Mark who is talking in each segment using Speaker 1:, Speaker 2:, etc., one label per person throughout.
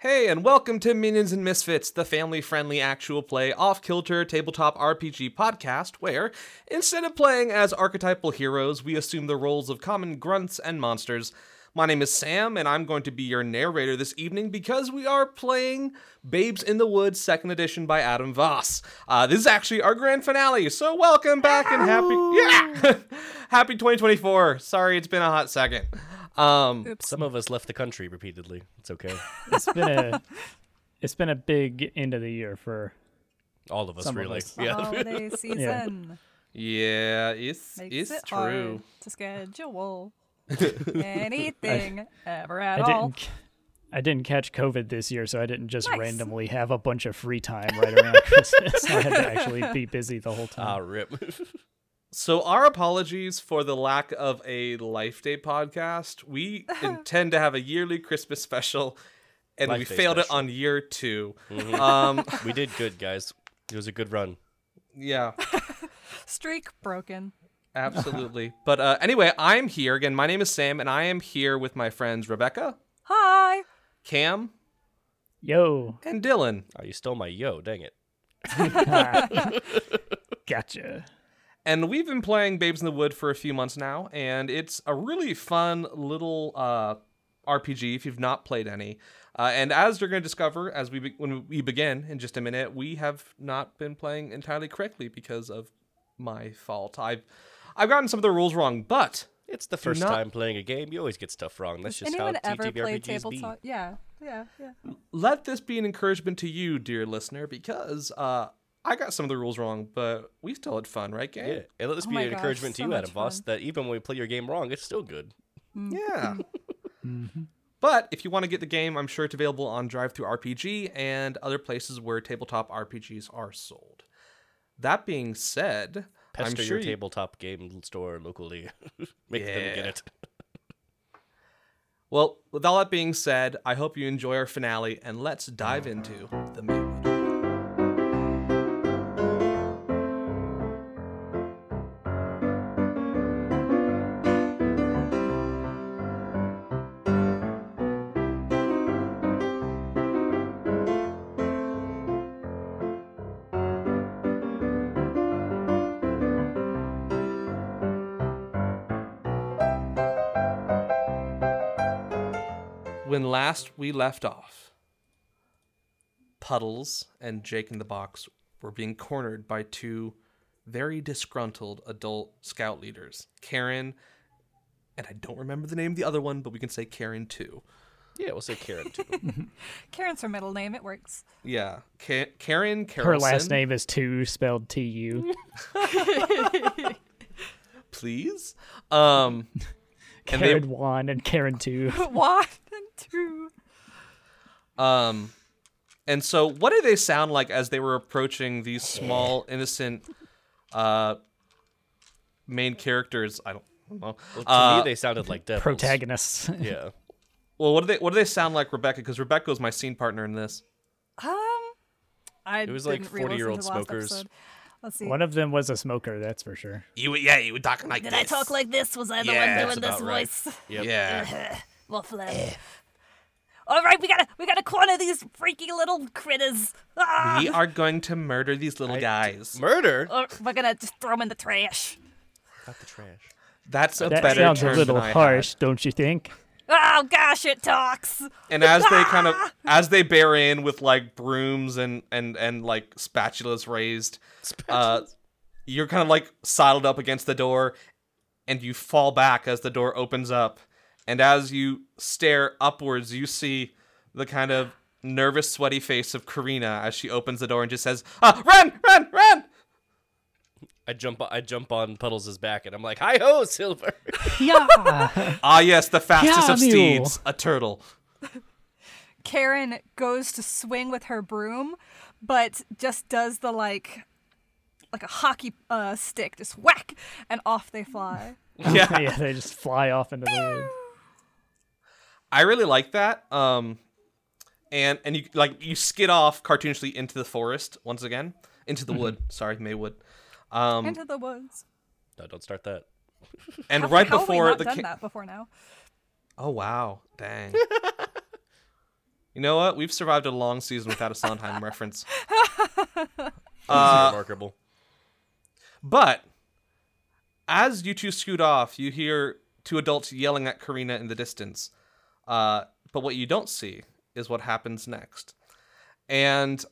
Speaker 1: Hey, and welcome to Minions and Misfits, the family friendly actual play off kilter tabletop RPG podcast, where, instead of playing as archetypal heroes, we assume the roles of common grunts and monsters. My name is Sam, and I'm going to be your narrator this evening because we are playing Babes in the Woods Second Edition by Adam Voss. Uh, this is actually our grand finale, so welcome back and happy yeah, happy 2024. Sorry, it's been a hot second. Um,
Speaker 2: Oops.
Speaker 3: Some of us left the country repeatedly. It's okay.
Speaker 2: It's been a it's been a big end of the year for
Speaker 3: All of us,
Speaker 2: Some of
Speaker 3: really.
Speaker 2: us.
Speaker 1: Oh,
Speaker 3: Yeah.
Speaker 4: Holiday season
Speaker 1: yeah, it's
Speaker 4: makes
Speaker 1: it's
Speaker 4: it
Speaker 1: true.
Speaker 4: hard to schedule anything ever at
Speaker 2: I
Speaker 4: all.
Speaker 2: didn't I didn't catch COVID this year, so I didn't just
Speaker 4: Nice.
Speaker 2: randomly have a bunch of free time right around Christmas. I had to actually be busy the whole time.
Speaker 3: Ah,
Speaker 2: time.
Speaker 3: rip.
Speaker 1: So, our apologies for the lack of a Life Day podcast. We intend to have a yearly Christmas special, and we
Speaker 3: Day
Speaker 1: failed it
Speaker 3: special.
Speaker 1: on year 2
Speaker 3: Mhm.
Speaker 1: Um,
Speaker 3: we did good, guys. It was a good run.
Speaker 1: yeah,
Speaker 4: Streak broken.
Speaker 1: absolutely. But uh, anyway, I'm here again. My name is Sam, and I am here with my friends Rebecca,
Speaker 4: Hi.
Speaker 1: Cam,
Speaker 2: Yo,
Speaker 1: and Dylan.
Speaker 3: Oh, you stole my yo. Dang it.
Speaker 2: gotcha.
Speaker 1: And we've been playing Babes in the Wood for a few months now, and it's a really fun little uh, RPG if you've not played any. Uh, and as you're going to discover as we be- when we begin in just a minute, we have not been playing entirely correctly because of my fault. I've I've gotten some of the rules wrong, but
Speaker 3: It's the first
Speaker 1: not-
Speaker 3: time playing a game. You always get stuff wrong. That's
Speaker 4: Has
Speaker 3: just
Speaker 4: anyone
Speaker 3: how
Speaker 4: ever played
Speaker 3: TTRPGs be.
Speaker 4: Yeah, yeah, yeah.
Speaker 1: let this be an encouragement to you, dear listener, because uh, I got some of the rules wrong, but we still had fun, right, gang?
Speaker 3: Yeah, and let this
Speaker 4: Oh
Speaker 3: be an
Speaker 4: gosh,
Speaker 3: encouragement
Speaker 4: so
Speaker 3: to you,
Speaker 4: much
Speaker 3: Adam Voss, that even when we play your game wrong, it's still good.
Speaker 1: Yeah.
Speaker 2: hmm
Speaker 1: But if you want to get the game, I'm sure it's available on DriveThruRPG and other places where tabletop RPGs are sold. That being said,
Speaker 3: Pester
Speaker 1: I'm sure
Speaker 3: your
Speaker 1: you-
Speaker 3: tabletop game store locally. Make them get it.
Speaker 1: well, with all that being said, I hope you enjoy our finale and let's dive into the When last we left off, Puddles and Jake in the Box were being cornered by two very disgruntled adult scout leaders, Karen, and I don't remember the name of the other one, but we can say Karen too.
Speaker 3: Yeah, we'll say Karen too.
Speaker 4: Karen's her middle name. It works.
Speaker 1: Yeah, Ka- Karen.
Speaker 2: Her last name is Two, spelled T U.
Speaker 1: please. Um, and they
Speaker 2: Karen One and Karen Two.
Speaker 4: One and two.
Speaker 1: Um, and so what did they sound like as they were approaching these small, innocent, uh, main characters? I don't know.
Speaker 3: Well, to
Speaker 1: Uh,
Speaker 3: me, they sounded like devils.
Speaker 2: Protagonists.
Speaker 3: Yeah.
Speaker 1: well, what do they what do they sound like, Rebecca? Because Rebecca was my scene partner in this.
Speaker 4: Um, I
Speaker 3: It was like 40-year-old
Speaker 4: to the last
Speaker 3: smokers.
Speaker 4: Let's see.
Speaker 2: One of them was a smoker, that's for sure.
Speaker 1: You yeah, you were talking like this.
Speaker 5: Did
Speaker 1: this.
Speaker 5: I talk like this? Was I the
Speaker 1: Yeah,
Speaker 5: one doing this
Speaker 3: about right.
Speaker 5: voice?
Speaker 3: Yep.
Speaker 1: Yeah.
Speaker 5: Waffling. All right, we gotta we gotta corner these freaky little critters. Ah!
Speaker 1: we are going to murder these little guys.
Speaker 3: Murder?
Speaker 5: Or we're gonna just throw them in the trash.
Speaker 3: Got the trash.
Speaker 1: That's a
Speaker 2: That
Speaker 1: better
Speaker 2: sounds a little
Speaker 1: than I had.
Speaker 2: harsh, don't you think?
Speaker 5: Oh gosh, it talks.
Speaker 1: And as they kind of as they bear in with like brooms and and and like spatulas raised, uh, you're kind of like sidled up against the door, and you fall back as the door opens up. And as you stare upwards, you see the kind of nervous, sweaty face of Karina as she opens the door and just says, ah, "Run, run, run!"
Speaker 3: I jump I jump on Puddles' back and I'm like, Hi ho, Silver.
Speaker 2: Yeah.
Speaker 1: Ah, yes, the fastest
Speaker 2: Yeah,
Speaker 1: of
Speaker 2: Mule.
Speaker 1: steeds, a turtle.
Speaker 4: Karen goes to swing with her broom, but just does the like, like a hockey uh, stick, just whack, and off they fly.
Speaker 1: Yeah.
Speaker 2: yeah, they just fly off into the woods.
Speaker 1: I really like that. Um, and and you like you skid off cartoonishly into the forest once again, into the wood. Sorry, Maywood. Um,
Speaker 4: Into the woods.
Speaker 3: no, don't start that.
Speaker 1: and
Speaker 4: How-
Speaker 1: right
Speaker 4: how have we
Speaker 1: before
Speaker 4: not
Speaker 1: the
Speaker 4: done
Speaker 1: ca-
Speaker 4: that before now.
Speaker 1: oh wow, dang. You know what? We've survived a long season without a Sondheim reference.
Speaker 3: It's
Speaker 1: Uh,
Speaker 3: remarkable.
Speaker 1: But as you two scoot off, you hear two adults yelling at Karina in the distance. Uh, but what you don't see is what happens next. And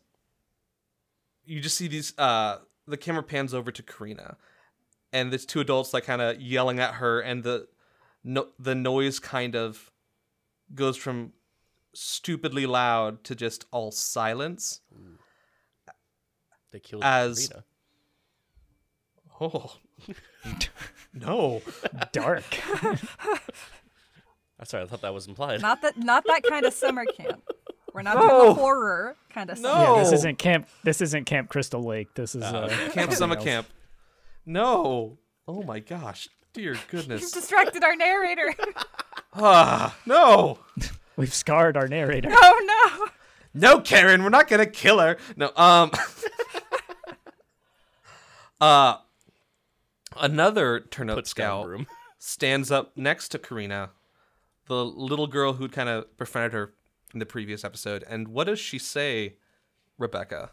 Speaker 1: you just see these uh the camera pans over to Karina and there's two adults like kind of yelling at her and the no, the noise kind of goes from stupidly loud to just all silence.
Speaker 3: They killed
Speaker 1: as-
Speaker 3: Karina.
Speaker 1: Oh. no.
Speaker 2: Dark.
Speaker 3: I'm sorry, I thought that was implied.
Speaker 4: Not that not that kind of summer camp. We're not
Speaker 1: No.
Speaker 4: doing the horror kind of
Speaker 1: No.
Speaker 4: summer.
Speaker 2: Yeah, this isn't camp. This isn't Camp Crystal Lake. This is uh,
Speaker 1: Camp Summer
Speaker 2: else.
Speaker 1: Camp. No. Oh my gosh. Dear goodness.
Speaker 4: You've distracted our narrator.
Speaker 1: ah, no.
Speaker 2: We've scarred our narrator.
Speaker 4: oh no.
Speaker 1: No, Karen, we're not gonna kill her. No, um Uh another turnip
Speaker 3: Puts down
Speaker 1: scout
Speaker 3: broom.
Speaker 1: stands up next to Karina, the little girl who'd kind of befriended her in the previous episode. And what does she say, Rebecca?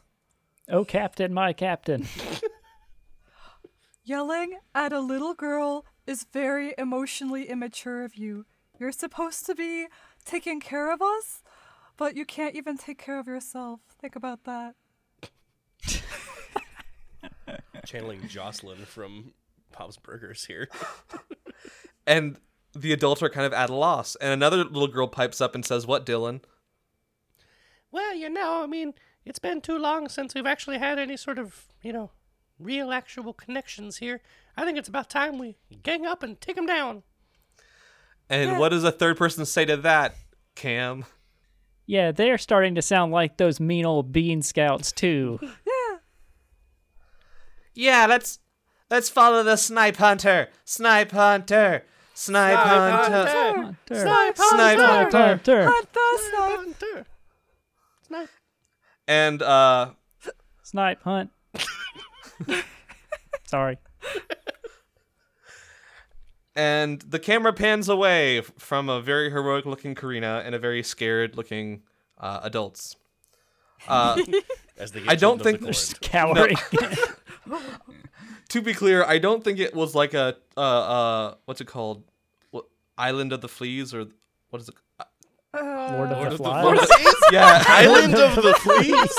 Speaker 2: Oh, Captain, my Captain.
Speaker 4: Yelling at a little girl is very emotionally immature of you. You're supposed to be taking care of us, but you can't even take care of yourself. Think about that.
Speaker 3: Channeling Jocelyn from Bob's Burgers here.
Speaker 1: And the adults are kind of at a loss. And another little girl pipes up and says, What, Dylan?
Speaker 3: Well, you know, I mean, it's been too long since we've actually had any sort of, you know, real actual connections here. I think it's about time we gang up and take them down.
Speaker 1: And what does a third person say to that, Cam?
Speaker 2: Yeah, they're starting to sound like those mean old Bean Scouts too.
Speaker 1: Yeah. Yeah, let's let's follow the snipe hunter. Snipe hunter. Snipe, hunter.
Speaker 2: Hunter.
Speaker 1: Snipe
Speaker 2: Snipe
Speaker 1: hunter.
Speaker 2: Hunter.
Speaker 4: Hunt the snipe.
Speaker 3: Hunter. Snipe.
Speaker 1: And uh
Speaker 2: Snipe hunt. Sorry.
Speaker 1: and the camera pans away from a very heroic looking Karina and a very scared looking uh, adults. Uh,
Speaker 3: As they get
Speaker 1: I don't
Speaker 3: to the
Speaker 1: think
Speaker 3: Corn.
Speaker 2: Just cowering.
Speaker 1: to be clear, I don't think it was like a uh, uh what's it called? What, Island of the Fleas or what is it?
Speaker 2: Uh, Lord of
Speaker 3: Lord
Speaker 2: the
Speaker 3: of the
Speaker 2: Flies.
Speaker 3: Flies.
Speaker 1: Yeah,
Speaker 3: Island of the Fleas.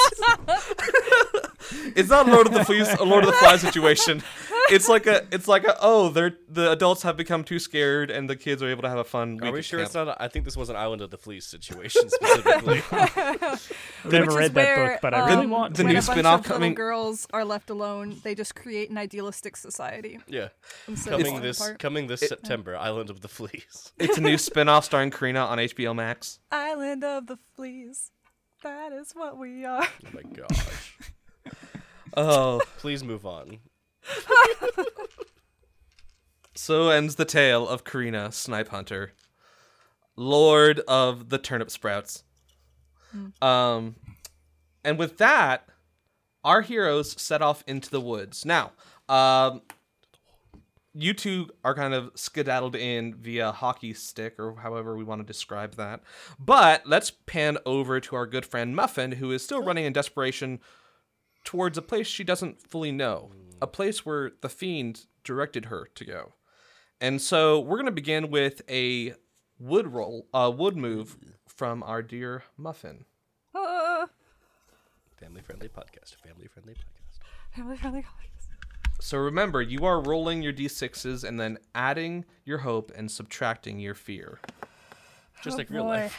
Speaker 1: it's not Lord of the Fleas, a Lord of the Flies situation. It's like a, it's like a, oh, they're the adults have become too scared, and the kids are able to have a fun.
Speaker 3: Are
Speaker 1: week
Speaker 3: we
Speaker 1: at
Speaker 3: sure it's
Speaker 1: camp.
Speaker 3: not? A, I think this was an Island of the Fleas situation specifically.
Speaker 2: I've never
Speaker 4: is
Speaker 2: read that book, but I really
Speaker 4: um,
Speaker 2: want
Speaker 1: the
Speaker 2: to.
Speaker 1: new
Speaker 4: a bunch
Speaker 1: spin-off coming-
Speaker 4: girls are left alone, they just create an idealistic society.
Speaker 3: yeah.
Speaker 4: Instead of
Speaker 3: Coming this
Speaker 4: apart.
Speaker 3: coming this September, Island of the Fleas.
Speaker 1: It's a new spin-off starring Karina on HBO Max.
Speaker 4: Island of the fleas. That is what we are.
Speaker 3: Oh my gosh.
Speaker 1: Oh,
Speaker 3: Please move on.
Speaker 1: so ends the tale of Karina, Snipe Hunter, Lord of the Turnip Sprouts. Um, and with that, our heroes set off into the woods. Now, um, you two are kind of skedaddled in via hockey stick, or however we want to describe that. But let's pan over to our good friend Muffin, who is still running in desperation towards a place she doesn't fully know, a place where the fiend directed her to go. And so we're going to begin with a wood roll, a wood move from our dear Muffin.
Speaker 4: Uh,
Speaker 3: Family friendly podcast. Family friendly podcast.
Speaker 4: family friendly colleagues.
Speaker 1: So remember, you are rolling your d6s and then adding your hope and subtracting your fear.
Speaker 3: Just
Speaker 4: Oh,
Speaker 3: like real life.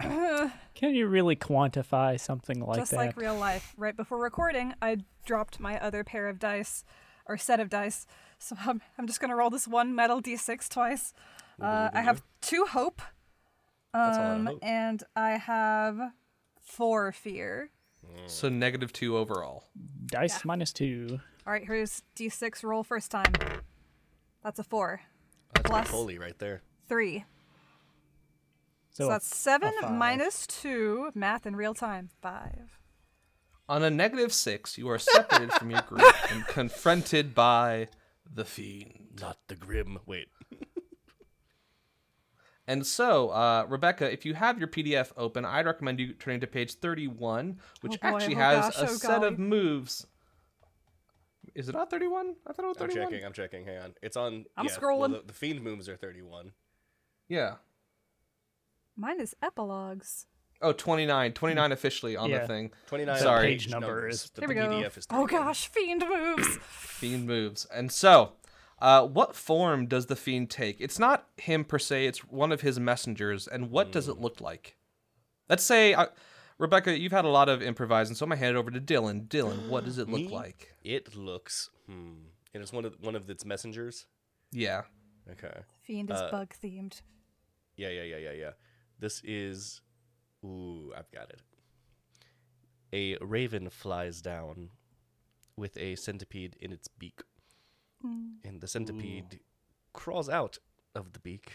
Speaker 2: Can you really quantify something like
Speaker 4: Just
Speaker 2: that?
Speaker 4: Just like real life. Right before recording, I dropped my other pair of dice, or set of dice. So I'm, I'm just gonna roll this one metal d6 twice. Uh, I have two hope,
Speaker 3: That's a lot of
Speaker 4: um,
Speaker 3: hope.
Speaker 4: and I have four fear.
Speaker 1: So negative two overall.
Speaker 2: Dice minus two.
Speaker 4: All right, here's d6 roll first time. That's a four.
Speaker 3: That's
Speaker 4: Plus
Speaker 3: holy right there.
Speaker 4: three.
Speaker 2: So,
Speaker 4: So,
Speaker 2: a-
Speaker 4: that's seven minus two. Math in real time. Five.
Speaker 1: On a negative six, you are separated from your group and confronted by the fiend.
Speaker 3: Not the grim. Wait.
Speaker 1: And so, uh, Rebecca, if you have your PDF open, I'd recommend you turning to page 31, which
Speaker 4: Oh boy,
Speaker 1: actually
Speaker 4: oh
Speaker 1: has
Speaker 4: gosh,
Speaker 1: a
Speaker 4: oh
Speaker 1: set of moves. Is it not 31? I thought it was 31.
Speaker 6: I'm checking. I'm checking. Hang on. It's on.
Speaker 4: I'm
Speaker 6: yeah, well,
Speaker 4: scrolling.
Speaker 6: the, the fiend moves are 31.
Speaker 1: Yeah.
Speaker 4: Mine is epilogues.
Speaker 1: Oh, 29. 29 officially on the thing.
Speaker 6: 29
Speaker 1: Sorry.
Speaker 6: page
Speaker 2: Page number
Speaker 6: numbers.
Speaker 2: is-
Speaker 6: The
Speaker 4: Here we go.
Speaker 6: PDF is
Speaker 4: Oh
Speaker 6: 31.
Speaker 4: gosh, fiend moves.
Speaker 1: Fiend moves. And so, uh, what form does the fiend take? It's not him per se, it's one of his messengers. And what does
Speaker 6: Hmm.
Speaker 1: it look like? Let's say, uh, Rebecca, you've had a lot of improvising, so I'm going to hand it over to Dylan. Dylan, what does it look
Speaker 6: Me?
Speaker 1: like?
Speaker 6: It looks. Hmm. And it's one of one of its messengers.
Speaker 1: Yeah.
Speaker 6: Okay.
Speaker 4: Fiend is
Speaker 6: Uh,
Speaker 4: bug themed.
Speaker 6: Yeah, yeah, yeah, yeah, yeah. This is. Ooh, I've got it. A raven flies down with a centipede in its beak. And the centipede crawls out of the beak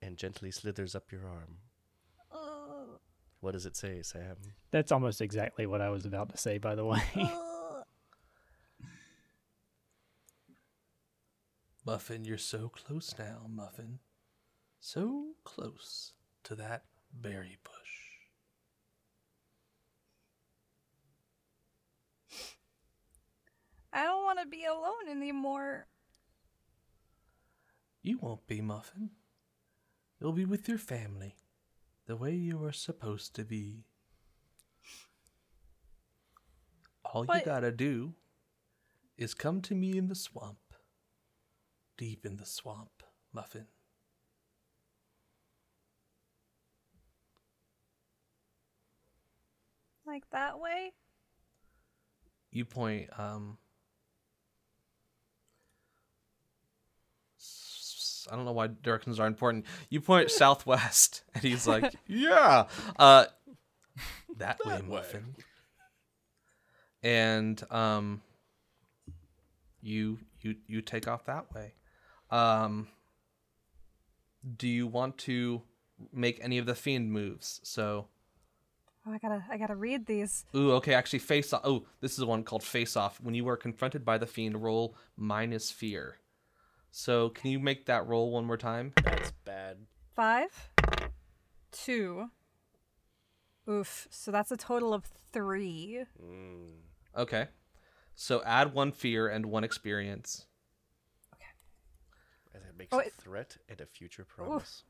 Speaker 6: and gently slithers up your arm. What does it say, Sam?
Speaker 2: That's almost exactly what I was about to say, by the way.
Speaker 1: Muffin, you're so close now, Muffin. So close to that berry bush.
Speaker 4: I don't want to be alone anymore.
Speaker 1: You won't be, Muffin. You'll be with your family, the way you are supposed to be. All you gotta do is come to me in the swamp. Deep in the swamp, Muffin.
Speaker 4: Like that way?
Speaker 1: You point, um. s- I don't know why directions are important. You point southwest, and he's like, "Yeah, uh, that way,
Speaker 6: way.
Speaker 1: Muffin." And um, you you you take off that way. Um, do you want to make any of the fiend moves? So,
Speaker 4: Oh, I gotta, I gotta read these.
Speaker 1: ooh, okay, actually, face off. Oh, this is the one called face off. When you are confronted by the fiend, roll minus fear. So, can you make that roll one more time?
Speaker 6: That's bad.
Speaker 4: Five, two. Oof. So that's a total of three.
Speaker 6: Mm.
Speaker 1: Okay. So add one fear and one experience. Okay.
Speaker 6: As it makes
Speaker 4: Oh,
Speaker 6: a threat and a future promise.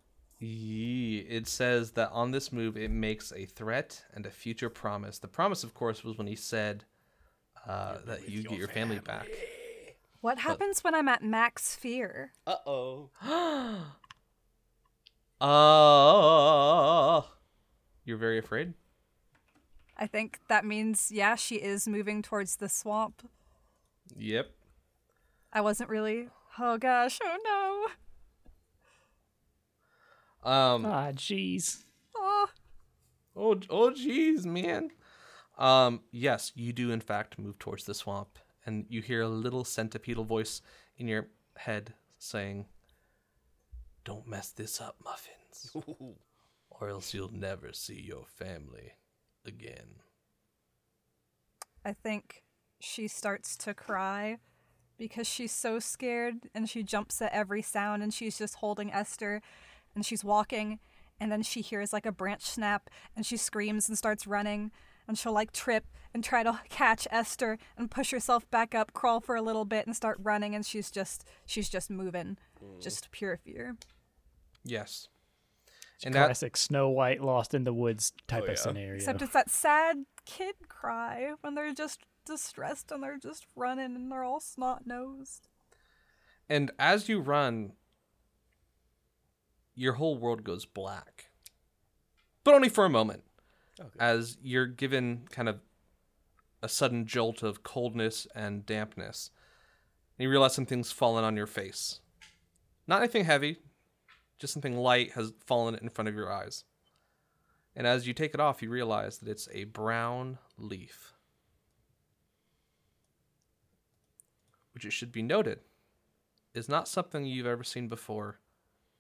Speaker 1: Yee. It says that on this move, it makes a threat and a future promise. The promise, of course, was when he said uh, that you get your family back.
Speaker 4: What happens when I'm at max fear?
Speaker 6: Uh oh.
Speaker 1: Uh, you're very afraid?
Speaker 4: I think that means, yeah, she is moving towards the swamp.
Speaker 1: Yep.
Speaker 4: I wasn't really. Oh gosh, oh
Speaker 1: Um,
Speaker 2: ah, jeez.
Speaker 4: Oh,
Speaker 1: Oh, oh, jeez, man. Um, yes, you do in fact move towards the swamp, and you hear a little centipedal voice in your head saying, "Don't mess this up, muffins, or else you'll never see your family again."
Speaker 4: I think she starts to cry because she's so scared and she jumps at every sound and she's just holding Esther and she's walking and then she hears like a branch snap and she screams and starts running and she'll like trip and try to catch Esther and push herself back up, crawl for a little bit and start running and she's just she's just moving. Mm. Just pure fear.
Speaker 1: Yes. And that,
Speaker 2: Classic Snow White lost in the woods type
Speaker 6: Oh,
Speaker 2: of scenario.
Speaker 4: Except it's that sad kid cry when they're just distressed and they're just running and they're all snot nosed.
Speaker 1: and as you run, your whole world goes black, but only for a moment.
Speaker 6: Okay.
Speaker 1: as you're given kind of a sudden jolt of coldness and dampness. And you realize something's fallen on your face. Not anything heavy, just something light has fallen in front of your eyes. And as you take it off, you realize that it's a brown leaf. Which it should be noted is not something you've ever seen before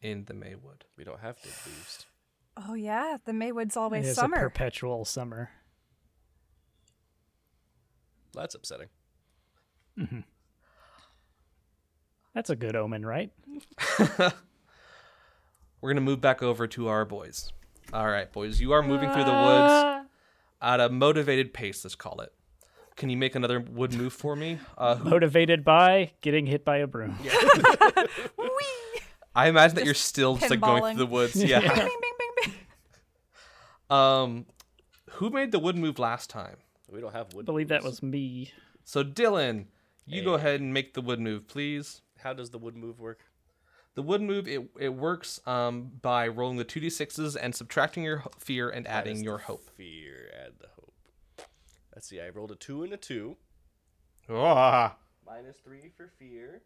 Speaker 1: in the Maywood.
Speaker 6: We don't have big leaves.
Speaker 4: Oh yeah, the Maywood's always
Speaker 2: is
Speaker 4: summer.
Speaker 2: a perpetual summer.
Speaker 6: That's upsetting.
Speaker 2: That's a good omen, right?
Speaker 1: we're gonna move back over to our boys. All right, boys, you are moving through the woods at a motivated pace. Let's call it. Can you make another wood move for me? Uh, who-
Speaker 2: Motivated by getting hit by a broom.
Speaker 1: I imagine that you're still just like going through the woods. Yeah.
Speaker 4: bing, bing, bing.
Speaker 1: um, who made the wood move last time?
Speaker 6: We don't have wood.
Speaker 2: I believe that was me.
Speaker 1: So Dylan, you go ahead and make the wood move, please.
Speaker 6: How does the wood move work?
Speaker 1: The wood move it it works um by rolling the two d sixes and subtracting your fear and adding your hope.
Speaker 6: Fear, add the hope. Let's see. I rolled a two and a two.
Speaker 1: Ah.
Speaker 6: Minus three for fear.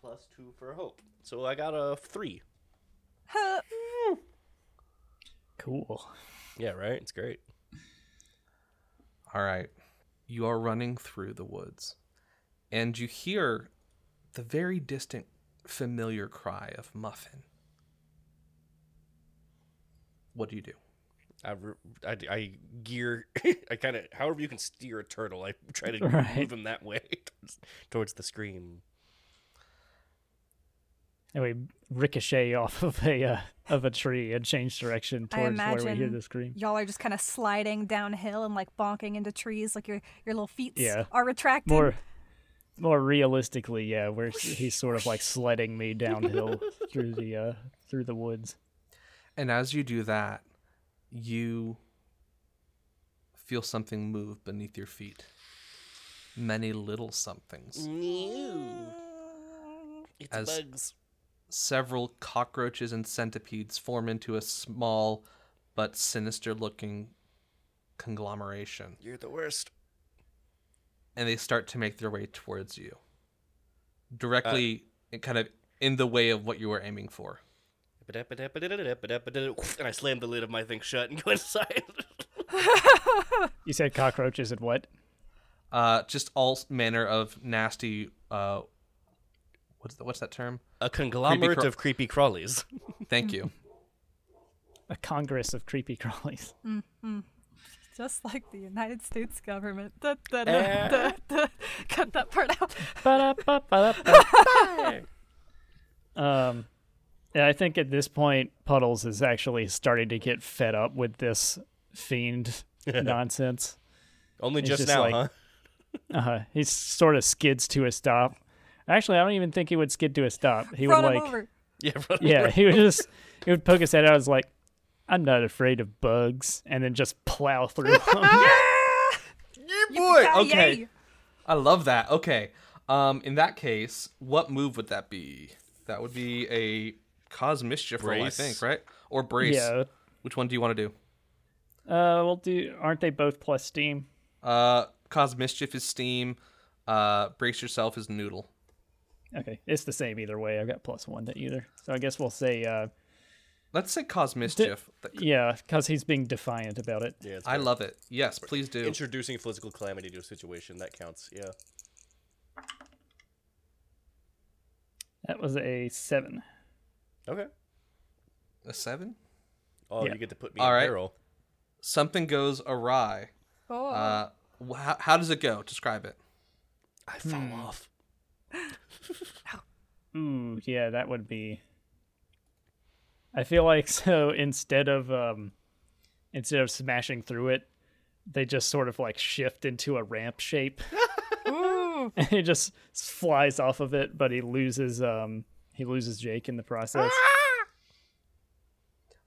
Speaker 6: Plus two for hope. So I got a three.
Speaker 4: Huh.
Speaker 2: Cool.
Speaker 6: Yeah, right. It's great.
Speaker 1: All right. You are running through the woods, and you hear the very distant, familiar cry of Muffin. What do you do?
Speaker 6: I, I, I gear. I kind of. However, you can steer a turtle. I try to
Speaker 2: Right.
Speaker 6: move him that way towards, towards the scream.
Speaker 2: And we ricochet off of a uh, of a tree and change direction
Speaker 4: I
Speaker 2: towards where we hear
Speaker 4: imagine
Speaker 2: the scream.
Speaker 4: Y'all are just kind of sliding downhill and like bonking into trees, like your your little feet
Speaker 2: Yeah.
Speaker 4: are retracted.
Speaker 2: More more realistically, yeah, where he's sort of like sledding me downhill through the uh through the woods.
Speaker 1: And as you do that, you feel something move beneath your feet. Many little somethings.
Speaker 6: It's
Speaker 1: As-
Speaker 6: bugs.
Speaker 1: Several cockroaches and centipedes form into a small but sinister looking conglomeration.
Speaker 6: You're the worst.
Speaker 1: And they start to make their way towards you. Directly, kind of in the way of what you were aiming for.
Speaker 6: And I slam the lid of my thing shut and go inside.
Speaker 2: You said cockroaches and what?
Speaker 1: Uh, just all manner of nasty. Uh, what's the, what's that term?
Speaker 6: A conglomerate
Speaker 1: craw-
Speaker 6: of creepy crawlies.
Speaker 1: Thank you.
Speaker 2: A congress of creepy crawlies.
Speaker 4: just like the United States government. Da, da, da,
Speaker 6: Eh.
Speaker 4: da, da. Cut that part out.
Speaker 2: Um, yeah, I think at this point, Puddles is actually starting to get fed up with this fiend nonsense.
Speaker 6: Only just,
Speaker 2: just
Speaker 6: now,
Speaker 2: like-
Speaker 6: huh?
Speaker 2: uh-huh. he sort of skids to a stop. Actually, I don't even think he would skid to a stop. He
Speaker 4: Run
Speaker 2: would
Speaker 4: him
Speaker 2: like,
Speaker 4: over.
Speaker 6: Yeah, run
Speaker 2: yeah,
Speaker 6: over.
Speaker 2: he would just he would poke his head out. I was like, I'm not afraid of bugs, and then just plow through them.
Speaker 1: boy.
Speaker 4: Yippee-ki-yay.
Speaker 1: Okay. I love that. Okay. Um, in that case, what move would that be? That would be a cause mischief roll, I think, right? Or brace.
Speaker 2: yeah.
Speaker 1: Which one do you want to do?
Speaker 2: Uh, well, do aren't they both plus steam?
Speaker 1: Uh, cause mischief is steam. Uh, brace yourself is noodle.
Speaker 2: Okay, it's the same either way. I've got plus one to either. So I guess we'll say, uh,
Speaker 1: Let's say cause mischief. Th-
Speaker 2: yeah, because he's being defiant about it.
Speaker 6: Yeah,
Speaker 1: I love it. Yes, please do.
Speaker 6: Introducing physical calamity to a situation that counts. Yeah.
Speaker 2: That was a seven.
Speaker 6: Okay.
Speaker 1: A seven.
Speaker 6: Oh,
Speaker 2: Yeah.
Speaker 6: you get to put me
Speaker 1: All
Speaker 6: in
Speaker 1: right.
Speaker 6: peril.
Speaker 1: Something goes awry.
Speaker 4: Oh.
Speaker 1: Uh, wh- how, how does it go? Describe it.
Speaker 6: I fell
Speaker 2: Hmm.
Speaker 6: off.
Speaker 2: Ooh, yeah, that would be. I feel like so instead of um, instead of smashing through it, they just sort of like shift into a ramp shape.
Speaker 4: Ooh.
Speaker 2: and he just flies off of it, but he loses um he loses Jake in the process.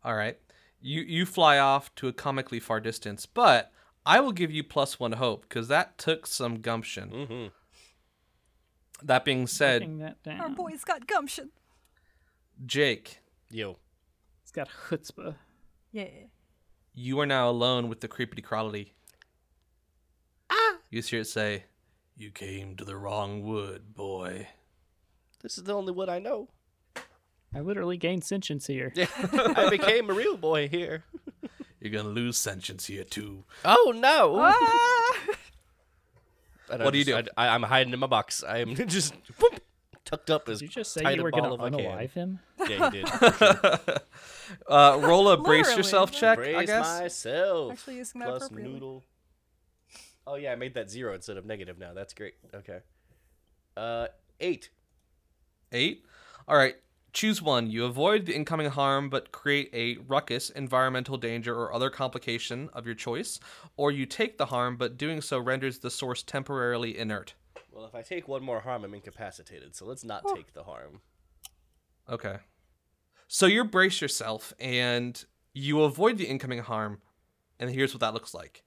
Speaker 1: All right. You you fly off to a comically far distance, but I will give you plus one hope because that took some gumption.
Speaker 6: Mm-hmm.
Speaker 1: That being said,
Speaker 2: that down.
Speaker 4: Our boy's got gumption.
Speaker 1: Jake,
Speaker 6: Yo.
Speaker 2: It's got chutzpah.
Speaker 4: Yeah.
Speaker 1: you are now alone with the creepity crawlity. Ah! You just hear it say, "You came to the wrong wood, boy."
Speaker 6: This is the only wood I know.
Speaker 2: I literally gained sentience here.
Speaker 6: Yeah. I became a real boy here.
Speaker 1: You're gonna lose sentience here too.
Speaker 6: Oh no!
Speaker 4: Ah!
Speaker 6: And I
Speaker 1: What do you
Speaker 6: just-
Speaker 1: do?
Speaker 6: I, am hiding in my box. I am just whoop, tucked up as
Speaker 2: Did you just say you were gonna
Speaker 6: ball of I can.
Speaker 2: unalive him?
Speaker 6: Yeah, you did.
Speaker 1: Uh, roll a brace yourself check,
Speaker 6: Brace
Speaker 1: I guess.
Speaker 6: myself.
Speaker 4: Actually using that
Speaker 6: Plus
Speaker 4: appropriately.
Speaker 6: noodle. Oh yeah, I made that zero instead of negative now. That's great. Okay. Uh, eight.
Speaker 1: Eight. All right. Choose one. You avoid the incoming harm but create a ruckus, environmental danger, or other complication of your choice, or you take the harm but doing so renders the source temporarily inert.
Speaker 6: Well, if I take one more harm, I'm incapacitated. So let's not take the harm.
Speaker 1: Okay. So you brace yourself and you avoid the incoming harm, and here's what that looks like.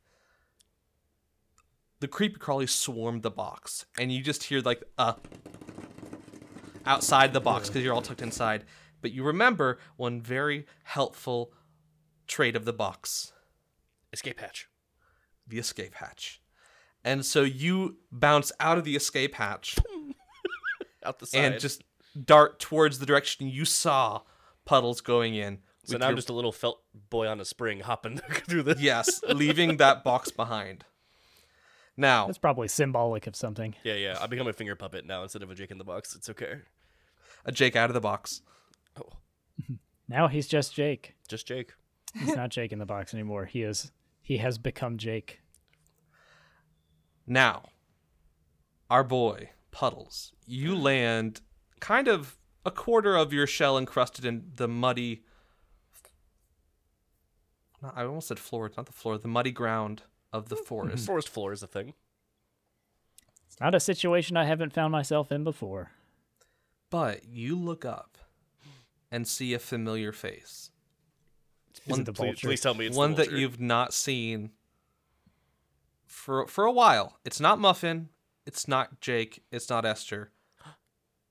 Speaker 1: The creepy crawlies swarm the box, and you just hear like uh outside the box because you're all tucked inside. But you remember one very helpful trait of the box
Speaker 6: Escape hatch.
Speaker 1: the escape hatch. And so you bounce out of the escape hatch
Speaker 6: Out the side.
Speaker 1: and just dart towards the direction you saw puddles going in.
Speaker 6: so
Speaker 1: with
Speaker 6: now I'm just a little felt boy on a spring hopping through the.
Speaker 1: Yes, leaving that box behind. Now,
Speaker 2: That's probably symbolic of something.
Speaker 6: Yeah, yeah. I become a finger puppet now instead of a Jake in the box. It's okay.
Speaker 1: A Jake out of the box.
Speaker 6: Oh,
Speaker 2: Now he's just Jake.
Speaker 6: just Jake.
Speaker 2: He's not Jake in the box anymore. He is. He has become Jake.
Speaker 1: Now, our boy, Puddles, you land kind of a quarter of your shell encrusted in the muddy. I almost said floor, it's not the floor, the muddy ground of the forest.
Speaker 6: Forest floor is a thing.
Speaker 2: It's not a situation I haven't found myself in before.
Speaker 1: But you look up and see a familiar face.
Speaker 2: Is it the
Speaker 6: Please, please tell me it's the
Speaker 1: one that you've not seen for for a while. It's not Muffin, it's not Jake, it's not Esther.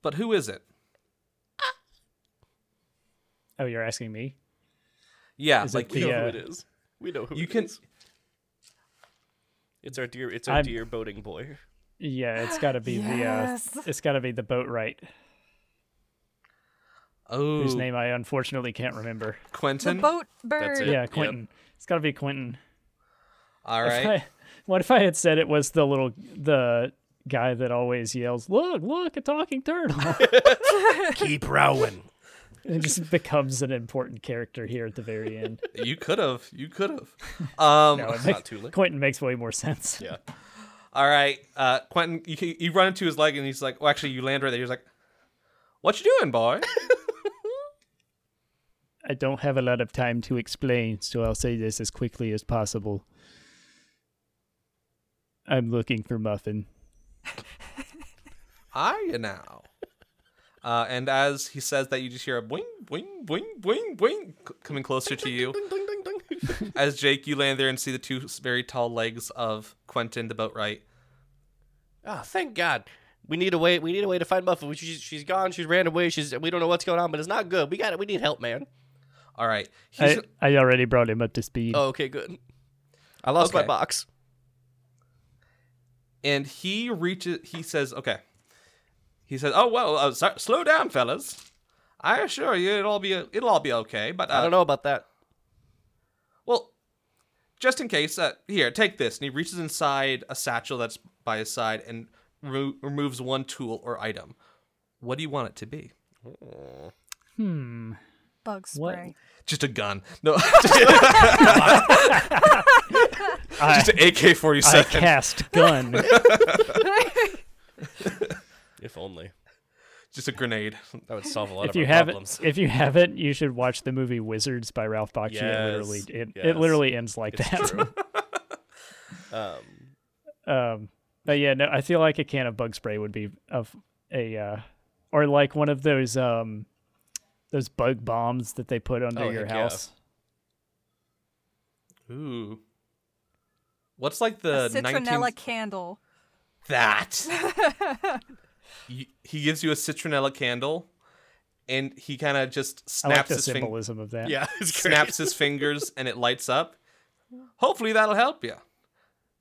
Speaker 1: But who is it?
Speaker 2: Oh, you're asking me?
Speaker 1: Yeah,
Speaker 2: Is it
Speaker 1: like
Speaker 6: We
Speaker 2: the,
Speaker 6: know
Speaker 2: uh,
Speaker 6: who it is. We know who
Speaker 1: you
Speaker 6: it
Speaker 1: can
Speaker 6: is. It's our dear. It's our
Speaker 2: I'm-
Speaker 6: dear boating boy.
Speaker 2: Yeah, it's got to be
Speaker 4: Yes.
Speaker 2: the. Uh, it's got to be the boat right,
Speaker 1: Oh
Speaker 2: whose name I unfortunately can't remember.
Speaker 4: The
Speaker 1: Quentin.
Speaker 4: boat bird.
Speaker 6: it.
Speaker 2: Yeah,
Speaker 6: Yep.
Speaker 2: Quentin. It's got to be Quentin.
Speaker 1: All
Speaker 2: If. I- what if I had said it was the little the guy that always yells, "Look, look, a talking turtle!"
Speaker 6: Keep rowing.
Speaker 2: it just becomes an important character here at the very end.
Speaker 1: You could have. You could have. Um
Speaker 2: No, it
Speaker 6: Not too late.
Speaker 2: Quentin makes way more sense.
Speaker 6: Yeah.
Speaker 1: all right. Uh Quentin you you run into his leg and he's like, "Well, actually you land right there." He's like, "What you doing, boy?"
Speaker 2: I don't have a lot of time to explain, so I'll say this as quickly as possible. I'm looking for Muffin.
Speaker 1: Are you now? Uh, and as he says that, you just hear a boing, boing, boing, boing, boing coming closer to you. As Jake, you land there and see the two very tall legs of Quentin, the boatwright.
Speaker 6: Ah, thank God. We need a way. We need a way to find Muffin. She's, she's gone. She's ran away. She's. We don't know what's going on, but it's not good. We got it. We need help, man.
Speaker 1: All right. He's,
Speaker 2: I, I already brought him up to speed.
Speaker 6: Oh, okay, good. I lost my box.
Speaker 1: and he reaches, he says, okay. He says, oh, well, uh, so- slow down, fellas. I assure you it'll all be, it'll all be okay. But, uh,
Speaker 6: I don't know about that.
Speaker 1: Well, just in case, uh, here, take this. And he reaches inside a satchel that's by his side and remo- removes one tool or item. What do you want it to be?
Speaker 2: Hmm.
Speaker 4: Bug
Speaker 2: What?
Speaker 4: spray.
Speaker 1: Just a gun. No, just an AK
Speaker 2: I
Speaker 1: 47.
Speaker 2: cast gun.
Speaker 6: If only
Speaker 1: Just a grenade.
Speaker 6: that would solve a lot
Speaker 2: if
Speaker 6: of
Speaker 2: you
Speaker 6: our
Speaker 2: haven't,
Speaker 6: problems.
Speaker 2: if you haven't, you should watch the movie Wizards by Ralph Bakshi. it literally,
Speaker 6: Yes,
Speaker 2: it,
Speaker 6: yes.
Speaker 2: it literally ends like
Speaker 6: It's
Speaker 2: that.
Speaker 6: true. um,
Speaker 2: Um, but yeah, no, I feel like a can of bug spray would be of a, uh, or like one of those, um, those bug bombs that they put under
Speaker 6: Oh,
Speaker 2: your
Speaker 6: heck yeah.
Speaker 2: house.
Speaker 1: Ooh. What's like
Speaker 4: A
Speaker 1: the
Speaker 4: citronella
Speaker 1: 19...
Speaker 4: candle.
Speaker 1: That. Y- he gives you a citronella candle, and he kind of just
Speaker 2: I like
Speaker 1: snaps
Speaker 2: the
Speaker 1: his fingers.
Speaker 2: symbolism of that.
Speaker 6: yeah, it's
Speaker 1: snaps his fingers and it lights up. Hopefully that'll help you.